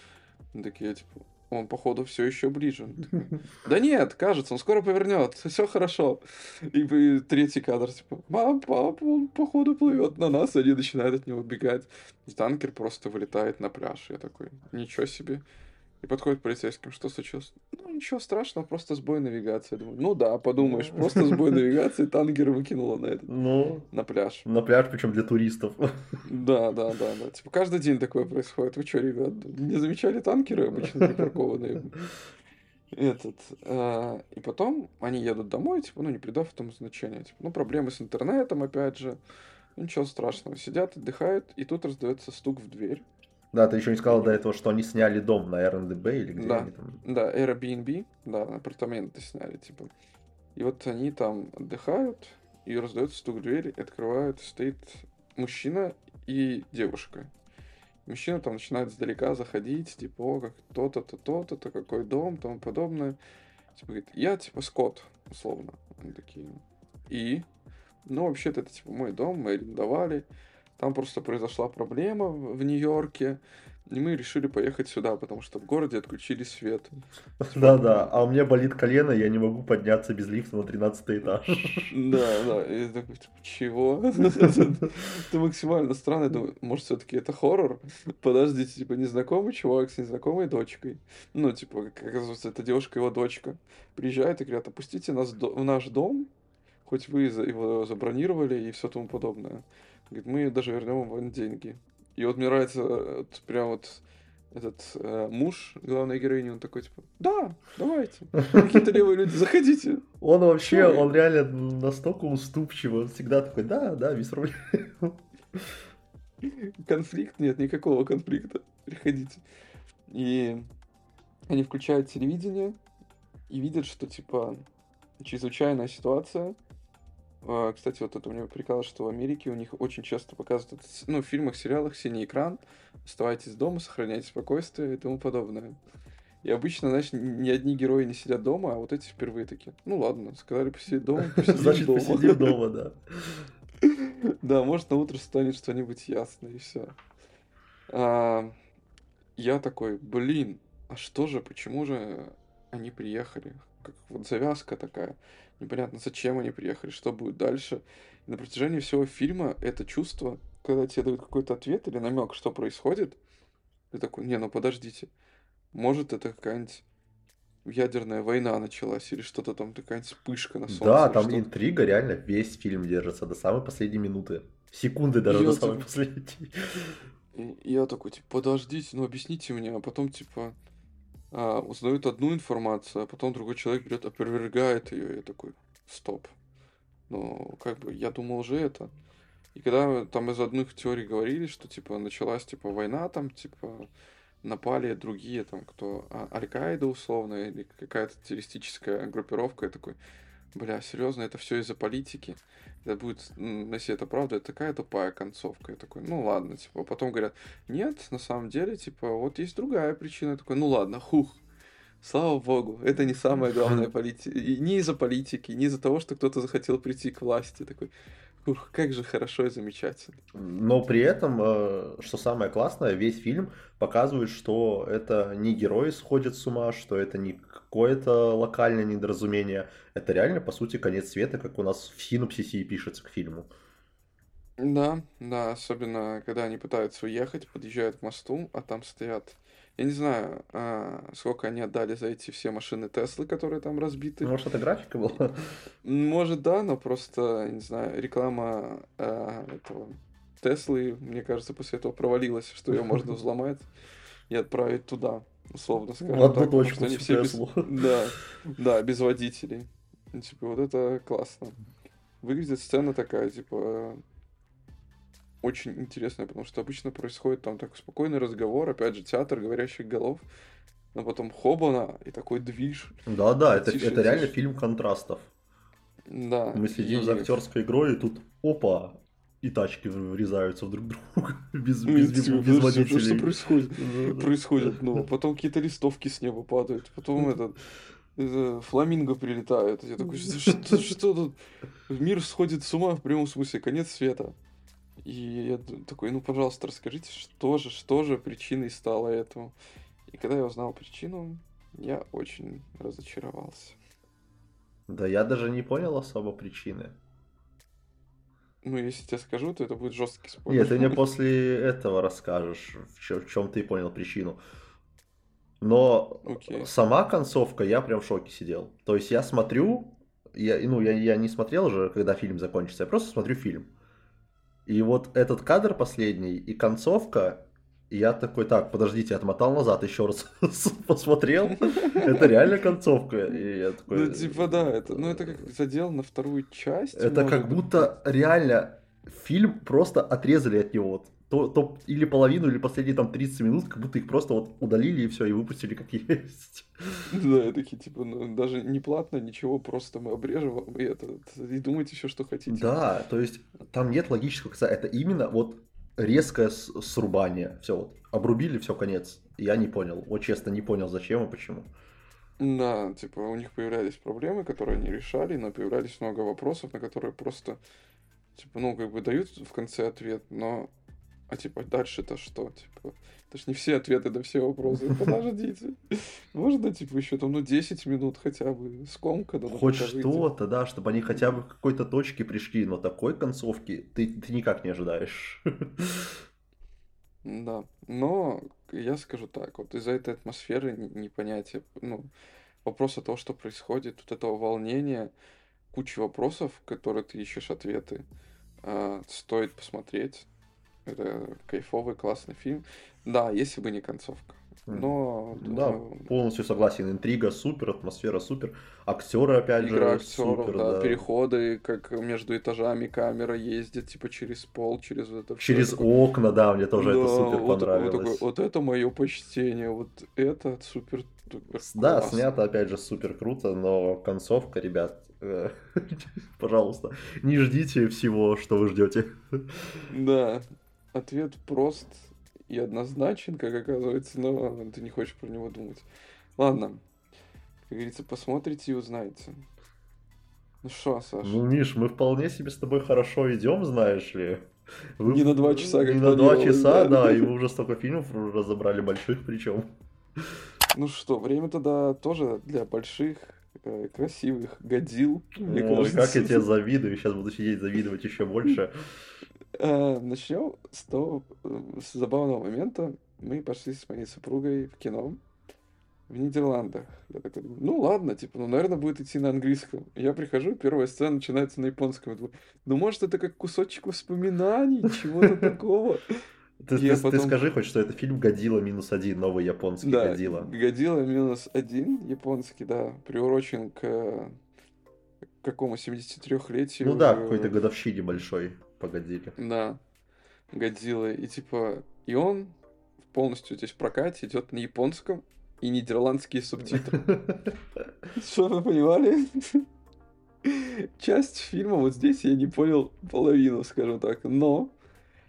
такие, типа, он, походу, все еще ближе. Да нет, кажется, он скоро повернет, все хорошо. И, и третий кадр, типа, мам, папа, он, походу, плывет на нас, они начинают от него бегать. И танкер просто вылетает на пляж. Я такой, ничего себе. И подходит полицейским, что случилось? Ну, ничего страшного, просто сбой навигации. Думаю, ну да, подумаешь, просто сбой навигации, танкер выкинуло на этот, Ну, на пляж. на пляж, причем для туристов. Да, да, да, да. Типа каждый день такое происходит. Вы что, ребят, не замечали танкеры обычно припаркованные? Этот. а, и потом они едут домой, типа, ну, не придав этому значения. Типа, ну, проблемы с интернетом, опять же. Ничего страшного. Сидят, отдыхают, и тут раздается стук в дверь. Да, ты еще не сказал до этого, что они сняли дом на РНДБ или где Да. они там. Да, Airbnb, да, апартаменты сняли, типа. И вот они там отдыхают, и раздается стук в дверь, и открывают, стоит мужчина и девушка. Мужчина там начинает издалека заходить, типа, о, как то-то, то, то-то, то, какой дом, тому подобное. Типа, говорит, я, типа, Скотт, условно. Они такие, и? Ну, вообще-то, это, типа, мой дом, мы арендовали. Там просто произошла проблема в Нью-Йорке, и мы решили поехать сюда, потому что в городе отключили свет. Да-да, а у меня болит колено, я не могу подняться без лифта на 13 этаж. Да, да, и такой, типа, чего? Это максимально странно, я думаю, может, все-таки это хоррор? Подождите, типа, незнакомый чувак с незнакомой дочкой. Ну, типа, как оказывается, это девушка его дочка. Приезжает и говорят, опустите нас в наш дом, хоть вы его забронировали и все тому подобное. Говорит, мы даже вернем вам деньги. И вот мне нравится э, вот прям вот этот э, муж главной героини, он такой, типа, да, давайте, какие-то левые люди, заходите. Он вообще, Ой. он реально настолько уступчивый, он всегда такой, да, да, без проблем. Конфликт? Нет, никакого конфликта. Приходите. И они включают телевидение и видят, что, типа, чрезвычайная ситуация. А, Кстати, вот это у меня прикол, что в Америке у них очень часто показывают, ну, в фильмах, сериалах синий экран, оставайтесь дома, сохраняйте спокойствие и тому подобное. И обычно, знаешь, ни одни герои не сидят дома, а вот эти впервые такие. Ну ладно, сказали посидеть дома, посидим Значит, дома. посидим дома, да. Да, может, на утро станет что-нибудь ясно, и все. я такой, блин, а что же, почему же они приехали? Как вот завязка такая. Непонятно, зачем они приехали, что будет дальше. И на протяжении всего фильма это чувство, когда тебе дают какой-то ответ или намек, что происходит, ты такой, не, ну подождите, может это какая-нибудь ядерная война началась или что-то там, какая-нибудь вспышка на солнце. Да, там что-то. интрига реально весь фильм держится до самой последней минуты. Секунды даже Я до самой так- последней. И я такой, типа, подождите, ну объясните мне, а потом, типа, а, узнают одну информацию, а потом другой человек берет, опровергает ее, я такой, стоп. Ну, как бы, я думал же это. И когда там из одних теорий говорили, что, типа, началась, типа, война, там, типа, напали другие, там, кто, а, Аль-Каида, условно, или какая-то террористическая группировка, я такой, бля, серьезно, это все из-за политики? Это будет, если это правда, это такая тупая концовка. Я такой, ну ладно, типа, потом говорят, нет, на самом деле, типа, вот есть другая причина. Я такой, ну ладно, хух. Слава богу, это не самая главная политика. И не из-за политики, не из-за того, что кто-то захотел прийти к власти. Такой, ух, как же хорошо и замечательно. Но при этом, э, что самое классное, весь фильм показывает, что это не герои сходят с ума, что это не какое-то локальное недоразумение. Это реально, по сути, конец света, как у нас в синопсисе и пишется к фильму. Да, да, особенно когда они пытаются уехать, подъезжают к мосту, а там стоят. Я не знаю, а, сколько они отдали за эти все машины Теслы, которые там разбиты. Может, это графика была? Может, да, но просто, не знаю, реклама э, этого Теслы, мне кажется, после этого провалилась, что ее можно взломать и отправить туда, условно скажем одну так, точку они все без... Да, да, без водителей. И, Типа, вот это классно. Выглядит сцена такая, типа, очень интересная, потому что обычно происходит там такой спокойный разговор, опять же, театр говорящих голов, но потом хобана и такой движ. Да-да, это, это реально фильм контрастов. Да. Мы следим и- за актерской игрой, и тут опа, и тачки врезаются в друг друга без, Ну, без, без- типа, без подожди, Что водителей. происходит? Да-да. происходит, ну, потом какие-то листовки с неба падают, потом этот это, фламинго прилетают. Я такой, что, что, что тут? Мир сходит с ума в прямом смысле, конец света. И я такой, ну, пожалуйста, расскажите, что же, что же причиной стало этому. И когда я узнал причину, я очень разочаровался. Да я даже не понял особо причины. Ну, если тебе скажу, то это будет жесткий спойлер. Нет, ты мне после этого расскажешь, в чем, в чем ты понял причину. Но okay. сама концовка, я прям в шоке сидел. То есть я смотрю, я, ну, я, я не смотрел уже, когда фильм закончится, я просто смотрю фильм. И вот этот кадр последний и концовка, и я такой, так, подождите, отмотал назад, еще раз посмотрел. Это реально концовка. И я такой... Ну, типа, да, это, ну, это как задел на вторую часть. Это как будто реально фильм просто отрезали от него. То, то или половину, или последние там 30 минут, как будто их просто вот удалили и все, и выпустили как есть. Да, такие, типа, ну, даже не платно, ничего, просто мы обрежем и это, и думайте еще, что хотите. Да, то есть там нет логического это именно вот резкое срубание. Все, вот, обрубили, все, конец. Я не понял. Вот честно, не понял, зачем и почему. Да, типа, у них появлялись проблемы, которые они решали, но появлялись много вопросов, на которые просто, типа, ну, как бы дают в конце ответ, но а типа дальше-то что? Типа, это ж не все ответы на все вопросы. Подождите. Можно, типа, еще там, ну, 10 минут хотя бы скомкано. Хоть что-то, да, чтобы они хотя бы к какой-то точке пришли, но такой концовки ты, ты никак не ожидаешь. Да, но я скажу так, вот из-за этой атмосферы непонятия, ну, вопроса того, что происходит, вот этого волнения, куча вопросов, которые ты ищешь ответы, э, стоит посмотреть. Это кайфовый, классный фильм. Да, если бы не концовка. Но... Да, полностью согласен. Интрига супер, атмосфера супер. Актеры, опять Игра же, актеров, супер, да, да. Переходы, как между этажами камера ездит, типа через пол, через это Через все. окна, да, мне тоже да, это супер вот, понравилось. Вот, такой, вот это мое почтение, вот это супер, Да, классно. снято, опять же, супер круто, но концовка, ребят, э, пожалуйста, не ждите всего, что вы ждете. Да, ответ прост и однозначен, как оказывается, но ты не хочешь про него думать. Ладно, как говорится, посмотрите и узнаете. Ну что, Саша? Ну, Миш, мы вполне себе с тобой хорошо идем, знаешь ли. Вы... Не на два часа, как Не на два часа, да, да, и мы уже столько фильмов разобрали, больших причем. Ну что, время тогда тоже для больших, э, красивых годил. Ой, как я тебе завидую, сейчас буду сидеть завидовать еще больше. Э, Начнем с того, э, с забавного момента. Мы пошли с моей супругой в кино в Нидерландах. Я такой ну ладно, типа, ну, наверное, будет идти на английском. Я прихожу, первая сцена начинается на японском. Я думаю, ну, может, это как кусочек воспоминаний, чего-то такого. Ты, ты, потом... ты скажи хоть, что это фильм «Годила минус один», новый японский да. «Годила минус один», японский, да, приурочен к какому 73-летию. Ну да, какой-то годовщине большой погодили. Да, Годзиллы. И типа, и он полностью здесь в прокате идет на японском и нидерландские субтитры. Что вы понимали? Часть фильма вот здесь я не понял половину, скажу так. Но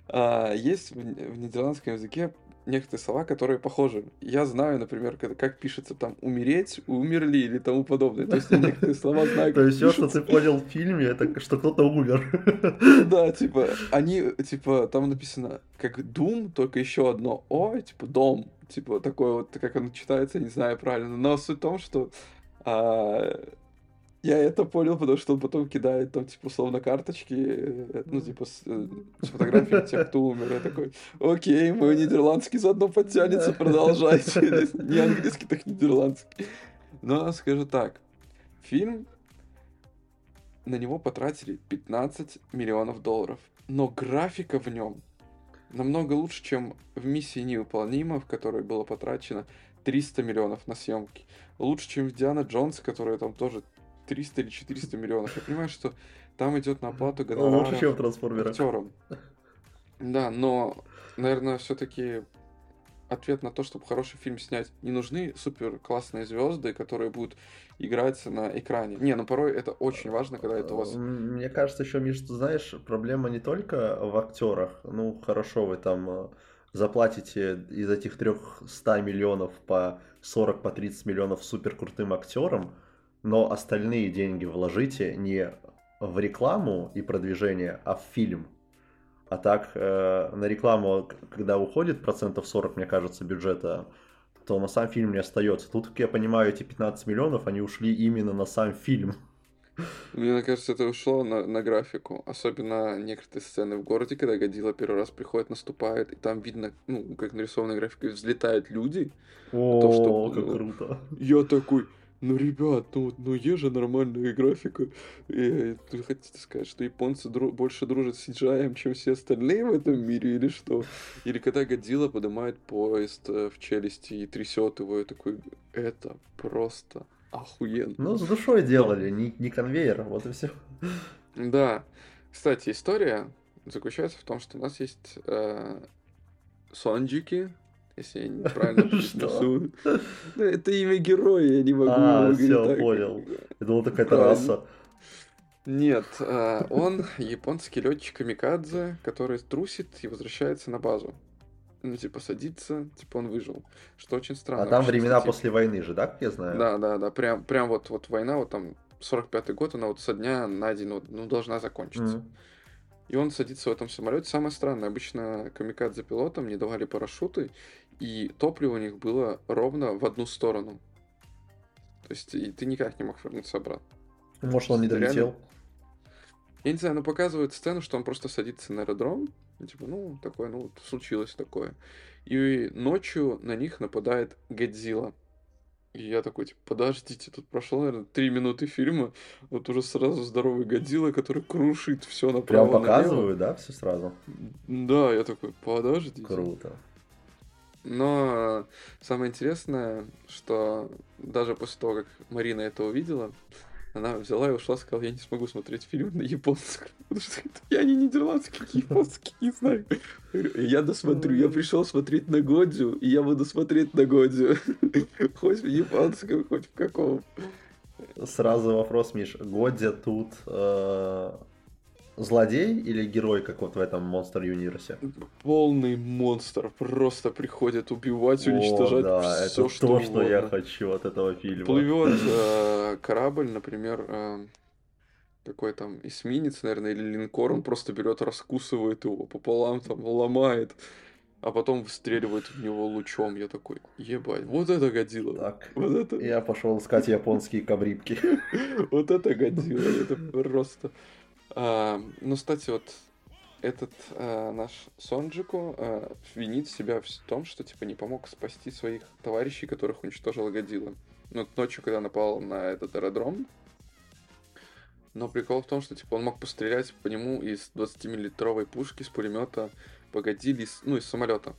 а, есть в, в нидерландском языке некоторые слова, которые похожи. Я знаю, например, как, как пишется там «умереть», «умерли» или тому подобное. То есть я некоторые слова знаю, То есть все, что ты понял в фильме, это что кто-то умер. Да, типа, они, типа, там написано как «дум», только еще одно «о», типа «дом». Типа, такое вот, как оно читается, не знаю правильно. Но суть в том, что а, я это понял, потому что он потом кидает там, типа, условно, карточки, э, ну, типа, с, э, с фотографией тех, кто умер. Я такой, окей, мой нидерландский заодно подтянется, продолжайте. Не английский, так нидерландский. Но скажу так, фильм, на него потратили 15 миллионов долларов. Но графика в нем намного лучше, чем в «Миссии невыполнима», в которой было потрачено 300 миллионов на съемки. Лучше, чем в «Диана Джонс», которая там тоже 300 или 400 миллионов. Я понимаю, что там идет на оплату гонораров Лучше, чем трансформеры. актерам. Да, но, наверное, все-таки ответ на то, чтобы хороший фильм снять, не нужны супер классные звезды, которые будут играть на экране. Не, ну порой это очень важно, когда это у вас... Мне кажется, еще, Миш, ты знаешь, проблема не только в актерах. Ну, хорошо, вы там э, заплатите из этих 300 миллионов по 40, по 30 миллионов супер крутым актерам, но остальные деньги вложите не в рекламу и продвижение, а в фильм. А так, э, на рекламу, когда уходит процентов 40, мне кажется, бюджета, то на сам фильм не остается. Тут, как я понимаю, эти 15 миллионов, они ушли именно на сам фильм. Мне кажется, это ушло на, на графику. Особенно некоторые сцены в городе, когда Годзилла первый раз приходит, наступает, и там видно, ну, как нарисованной графикой, взлетают люди. О, То, что, как ну, круто. Я такой, ну, ребят, ну, ну, есть же нормальная графика. И, вы хотите сказать, что японцы дру- больше дружат с CGI, чем все остальные в этом мире, или что? Или когда Годзилла поднимает поезд э, в челюсти и трясет его, я такой, это просто охуенно. Ну, с душой делали, не, не конвейер, вот и все. Да. Кстати, история заключается в том, что у нас есть э, сонджики, если я неправильно. Ну, Это имя героя, я не могу А, так. понял. Я думал, какая-то раса. Нет, э, он японский летчик Камикадзе, который трусит и возвращается на базу. Ну, типа, садится, типа, он выжил. Что очень странно. А там времена после войны же, да, как я знаю? Да, да, да, прям, прям вот, вот война, вот там 45-й год, она вот со дня на день, вот, ну, должна закончиться. Мгм. И он садится в этом самолете. Самое странное, обычно камикадзе пилотам не давали парашюты, и топливо у них было ровно в одну сторону. То есть и ты никак не мог вернуться обратно. Может, он не Реально? долетел? Я не знаю, но показывают сцену, что он просто садится на аэродром, и типа, ну, такое, ну, вот случилось такое. И ночью на них нападает Годзилла. И я такой, типа, подождите, тут прошло, наверное, три минуты фильма, вот уже сразу здоровый Годзилла, который крушит все направо Прям налево. показывают, да, все сразу? Да, я такой, подождите. Круто. Но самое интересное, что даже после того, как Марина это увидела, она взяла и ушла, сказала, я не смогу смотреть фильм на японском, потому что это- я не нидерландский, японский, не знаю. Я досмотрю, я пришел смотреть на Годзю, и я буду смотреть на Годзю. Хоть в японском, хоть в каком. Сразу вопрос, Миш. Годзя тут э, злодей или герой, как вот в этом Monster Universe? Полный монстр просто приходит убивать, О, уничтожать да, все, это что то, что я угодно. хочу от этого фильма. Плывет э, корабль, например, э, какой там эсминец, наверное, или линкор, он просто берет, раскусывает его пополам, там ломает, а потом выстреливает в него лучом. Я такой, ебать, вот это годило. Так, Вот это, я пошел искать японские кабрипки. вот это годило, это просто. А, ну, кстати, вот этот а, наш Сонджику а, винит себя в том, что типа не помог спасти своих товарищей, которых уничтожила Годзилла. Ну, ночью, когда напал на этот аэродром. Но прикол в том, что типа он мог пострелять по нему из 20-миллитровой пушки с пулемета по Годзилле, из- ну, из самолета.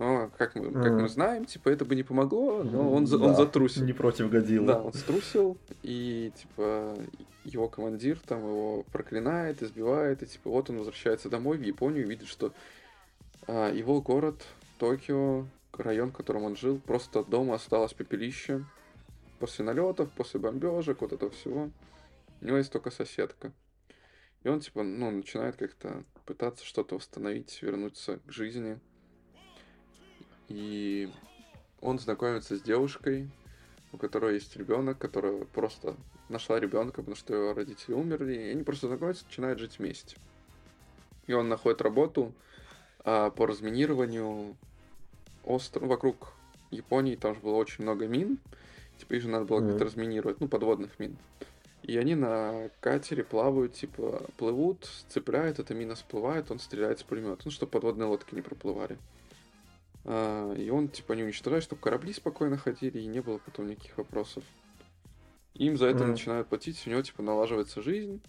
Но, как мы, как мы знаем, типа это бы не помогло, но он, он Да, затрусил. Не против Годзиллы. Да, он струсил, и, типа, его командир там его проклинает, избивает, и, типа, вот он возвращается домой в Японию и видит, что а, его город, Токио, район, в котором он жил, просто от дома осталось пепелище. После налетов, после бомбежек, вот этого всего. У него есть только соседка. И он, типа, ну, начинает как-то пытаться что-то восстановить, вернуться к жизни. И он знакомится с девушкой, у которой есть ребенок, которая просто нашла ребенка, потому что ее родители умерли, и они просто знакомятся, начинают жить вместе. И он находит работу а, по разминированию острова вокруг Японии, там же было очень много мин, типа их же надо было Мгм. как-то разминировать, ну, подводных мин. И они на катере плавают, типа, плывут, цепляют, эта мина всплывает, он стреляет с пулемета, ну, чтобы подводные лодки не проплывали. И он, типа, не уничтожает, чтобы корабли спокойно ходили, и не было потом никаких вопросов. Им за это Мгм. начинают платить, у него, типа, налаживается жизнь.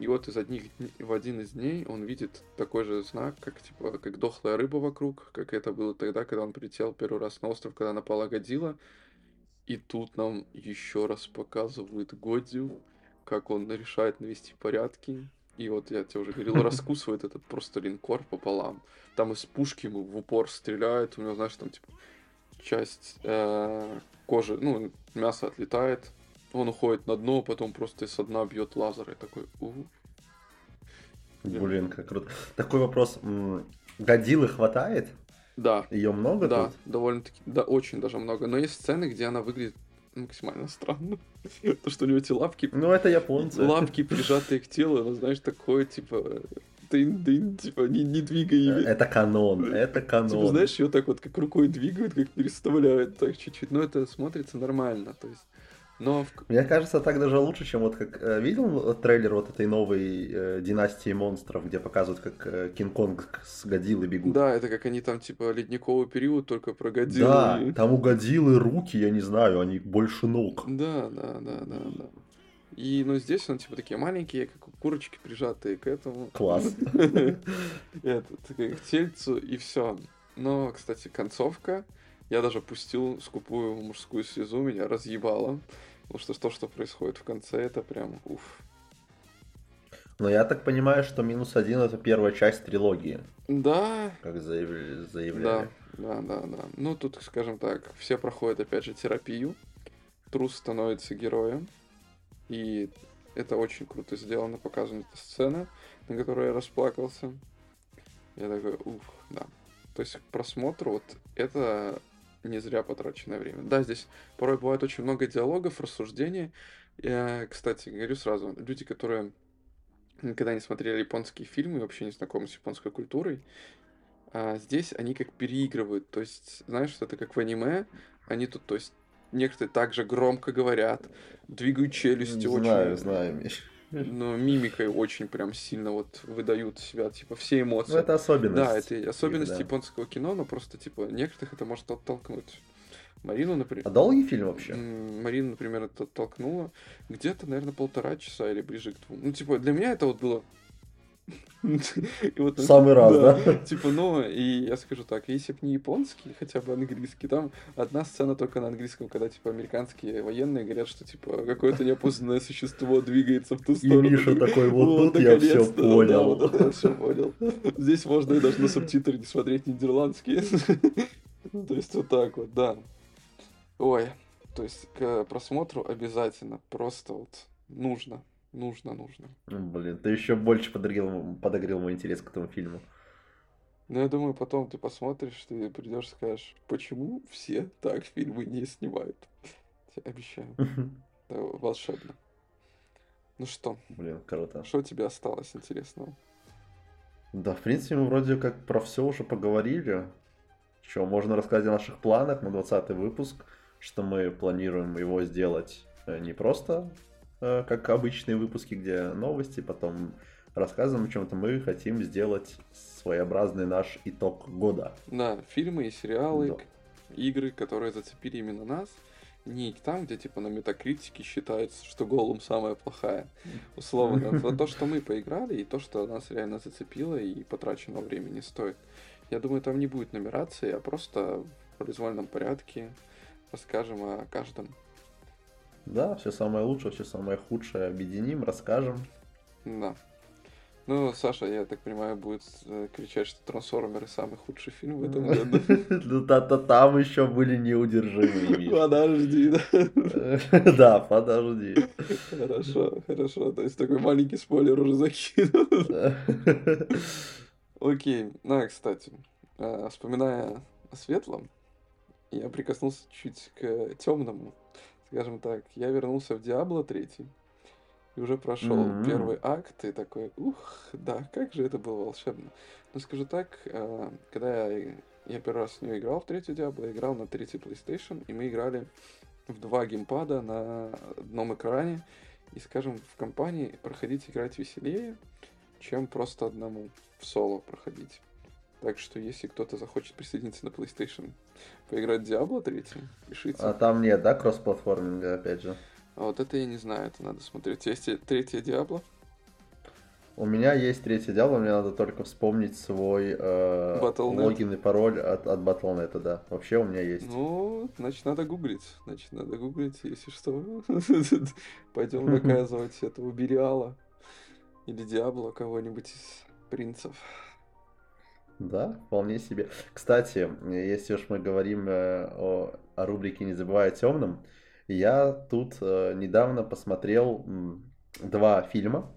И вот из одних дн- в один из дней он видит такой же знак, как, типа, как дохлая рыба вокруг, как это было тогда, когда он прилетел первый раз на остров, когда напала Годзилла. И тут нам еще раз показывают Годзю, как он решает навести порядки. И вот я тебе уже говорил, раскусывает этот просто линкор пополам. Там из пушки ему в упор стреляют, у него, знаешь, там типа часть э, кожи, ну, мясо отлетает. Он уходит на дно, потом просто из дна бьет лазер. И такой, у Блин, как круто. Такой вопрос. м, Годзиллы хватает? Да, Ее много да, тут? довольно-таки, да, очень даже много. Но есть сцены, где она выглядит максимально странно. То, что у него эти лапки Ну, это японцы. лапки прижатые к телу, ну, знаешь, такое, типа, тын, типа, не, не двигай ими. Это канон, это канон. Типа, знаешь, ее так вот как рукой двигают, как переставляют, так чуть-чуть. Но это смотрится нормально, то есть... Но... Мне кажется, так даже лучше, чем вот как... Э, видел трейлер вот этой новой э, династии монстров, где показывают, как э, Кинг-Конг с Годзиллой бегут? Да, это как они там, типа, ледниковый период, только про Годзиллу. Да, и... там у Годзиллы руки, я не знаю, они больше ног. Да, да, да, да, да. И, ну, здесь он, типа, такие маленькие, как курочки, прижатые к этому. Класс. Этот, к тельцу, и все. Но, кстати, концовка, я даже пустил скупую мужскую слезу, меня разъебало. Потому что то, что происходит в конце, это прям уф. Но я так понимаю, что минус один это первая часть трилогии. Да. Как заявляли. Да, да, да, да. Ну, тут, скажем так, все проходят, опять же, терапию. Трус становится героем. И это очень круто сделано, показана эта сцена, на которой я расплакался. Я такой, ух, да. То есть к просмотру вот это не зря потраченное время. Да, здесь порой бывает очень много диалогов, рассуждений. Я, кстати, говорю сразу, люди, которые никогда не смотрели японские фильмы и вообще не знакомы с японской культурой, а здесь они как переигрывают. То есть, знаешь, что это как в аниме, они тут, то есть, некоторые также громко говорят, двигают челюстью знаю, очень. Знаю, знаю, но мимикой очень прям сильно вот выдают себя, типа, все эмоции. Ну, это особенность. Да, это особенность да. японского кино, но просто, типа, некоторых это может оттолкнуть. Марину, например... А долгий фильм вообще? Марину, например, это оттолкнуло где-то, наверное, полтора часа или ближе к двум. Ну, типа, для меня это вот было вот, Самый раз, да, да? Типа, ну, и я скажу так, если бы не японский, хотя бы английский, там одна сцена только на английском, когда, типа, американские военные говорят, что, типа, какое-то неопознанное существо двигается в ту сторону. И Миша такой, вот тут я все понял. Да, вот это я все понял. Здесь можно и даже на субтитры не смотреть нидерландские. То есть вот так вот, да. Ой, то есть к просмотру обязательно, просто вот нужно. Нужно, нужно. Блин, ты еще больше подогрел, подогрел мой интерес к этому фильму. Ну, я думаю, потом ты посмотришь, ты придешь и скажешь, почему все так фильмы не снимают. Тебе обещаю. Это волшебно. Ну что? Блин, круто. Что тебе осталось интересного? Да, в принципе, мы вроде как про все уже поговорили. Что, можно рассказать о наших планах на 20 выпуск, что мы планируем его сделать э, не просто как обычные выпуски, где новости, потом рассказываем о чем-то. Мы хотим сделать своеобразный наш итог года. Да, фильмы и сериалы, да. игры, которые зацепили именно нас. Не там, где типа на метакритике считается, что Голум самая плохая. Условно. За то, что мы поиграли, и то, что нас реально зацепило и потраченного времени стоит. Я думаю, там не будет нумерации, а просто в произвольном порядке расскажем о каждом. Да, все самое лучшее, все самое худшее объединим, расскажем. Да. Ну, Саша, я так понимаю, будет э, кричать, что Трансформеры самый худший фильм в этом году. Ну, та-та там еще были неудержимые. Подожди, да. Да, подожди. Хорошо, хорошо. То есть такой маленький спойлер уже закинул. Окей. Ну, кстати, э, вспоминая о светлом, я прикоснулся чуть к темному скажем так, я вернулся в Диабло 3 и уже прошел mm-hmm. первый акт, и такой, ух, да, как же это было волшебно. Но скажу так, э, когда я, я первый раз в нее играл в третью Диабло, играл на третий PlayStation, и мы играли в два геймпада на одном экране, и, скажем, в компании проходить играть веселее, чем просто одному в соло проходить. Так что, если кто-то захочет присоединиться на PlayStation, поиграть в Diablo 3, пишите. А там нет, да, кроссплатформинга, опять же? А вот это я не знаю, это надо смотреть. Есть третья Diablo? У меня есть третья Diablo, мне надо только вспомнить свой э, логин и пароль от, от Battle.net, да. Вообще у меня есть. Ну, значит, надо гуглить. Значит, надо гуглить, если что. Пойдем доказывать этого Бериала или Диабло кого-нибудь из принцев. Да, вполне себе. Кстати, если уж мы говорим э, о, о рубрике «Не забывай о темном», я тут э, недавно посмотрел два фильма.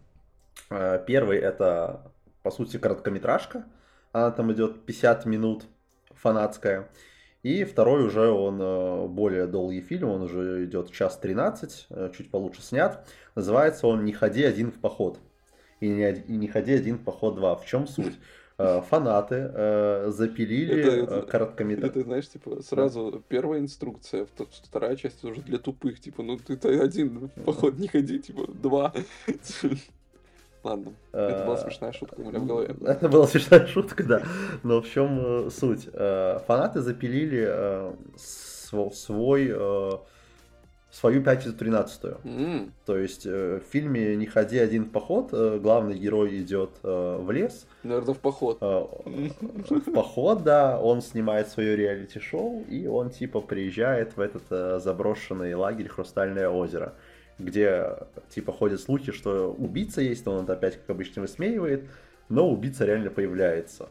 Э, первый это, по сути, короткометражка. Она там идет 50 минут, фанатская. И второй уже он более долгий фильм, он уже идет час 13, чуть получше снят. Называется он «Не ходи один в поход». и не, и не ходи один в поход 2. В чем суть? Э, Фанаты э, запилили Это- э, это- короткометр- Это, знаешь, типа, сразу первая инструкция, вто- вторая часть уже для тупых, типа, ну ты-то один поход не ходи, типа, два. Ладно, это была смешная шутка у меня в голове. Это была смешная шутка, да. Но в чем суть? Фанаты запилили сво- свой, свою пятницу 13 М, То есть э, в фильме «Не ходи один в поход» э, главный герой идет э, в лес, Наверное, в поход. э, в поход, да, он снимает свое реалити-шоу, и он типа приезжает в этот э, заброшенный лагерь «Хрустальное озеро», где типа ходят слухи, что убийца есть, но он это опять, как обычно, высмеивает, но убийца реально появляется.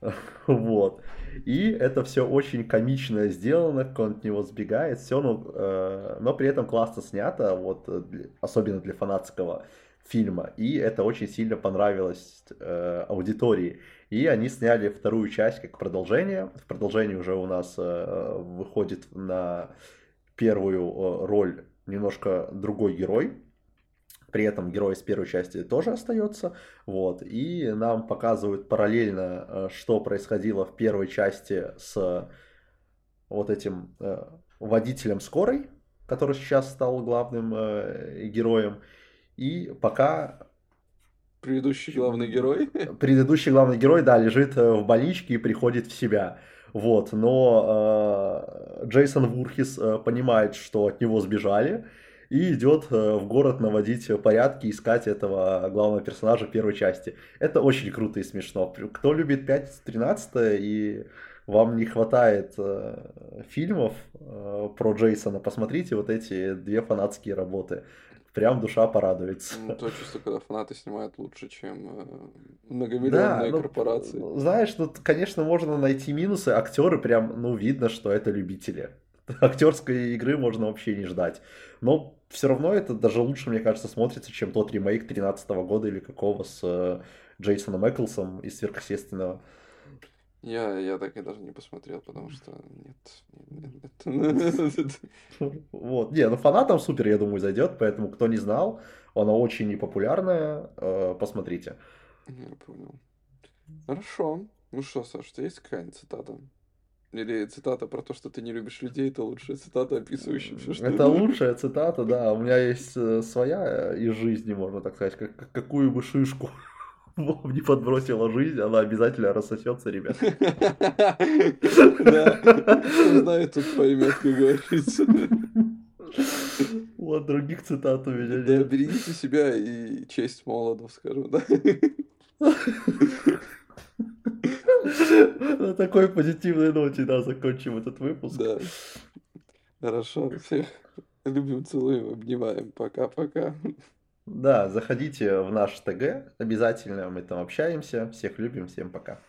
Вот. И это все очень комично сделано, как он от него сбегает, все, но, э, но при этом классно снято, вот, э, для- особенно для фанатского фильма. И это очень сильно понравилось э, аудитории. И они сняли вторую часть как продолжение. В продолжении уже у нас э, выходит на первую э, роль немножко другой герой. При этом герой из первой части тоже остается. Вот. И нам показывают параллельно, э, что происходило в первой части с вот этим э, водителем скорой, который сейчас стал главным э, героем. И пока Предыдущий главный герой. предыдущий главный герой, да, лежит э, в больничке и приходит в себя. Вот, но э, Джейсон Вурхис э, понимает, что от него сбежали, и идет э, в город наводить порядки, искать этого главного персонажа первой части. Это очень круто и смешно. Кто любит 5.13 и вам не хватает э, фильмов э, про Джейсона, посмотрите вот эти две фанатские работы. Прям душа порадуется. Ну, То чувство, когда фанаты снимают лучше, чем э, многомиллионные ну, корпорации. Знаешь, тут, конечно, можно найти минусы. Актеры прям, ну, видно, что это любители. Актерской игры можно вообще не ждать. Но все равно это даже лучше, мне кажется, смотрится, чем тот ремейк 13 года или какого с э, Джейсоном Эклсом из сверхъестественного. Я, я так и даже не посмотрел, потому что нет. Вот. Не, ну фанатам супер, я думаю, зайдет, поэтому кто не знал, она очень непопулярная, э, посмотрите. Я понял. Хорошо. Ну что, Саш, у тебя есть какая-нибудь цитата? Или цитата про то, что ты не любишь людей, это лучшая цитата, описывающая все, что Это лучшая цитата, да. У меня есть э, своя из жизни, можно так сказать. Как, как- какую бы шишку не подбросила жизнь, она обязательно рассосется, ребят. Да, знает, тут поймет, как говорится. Вот других цитат у меня Да, нет. берегите себя и честь молодов, скажем, да. На такой позитивной ноте, да, закончим этот выпуск. Да. Хорошо, всех любим, целуем, обнимаем. Пока-пока. Да, заходите в наш ТГ обязательно, мы там общаемся. Всех любим, всем пока.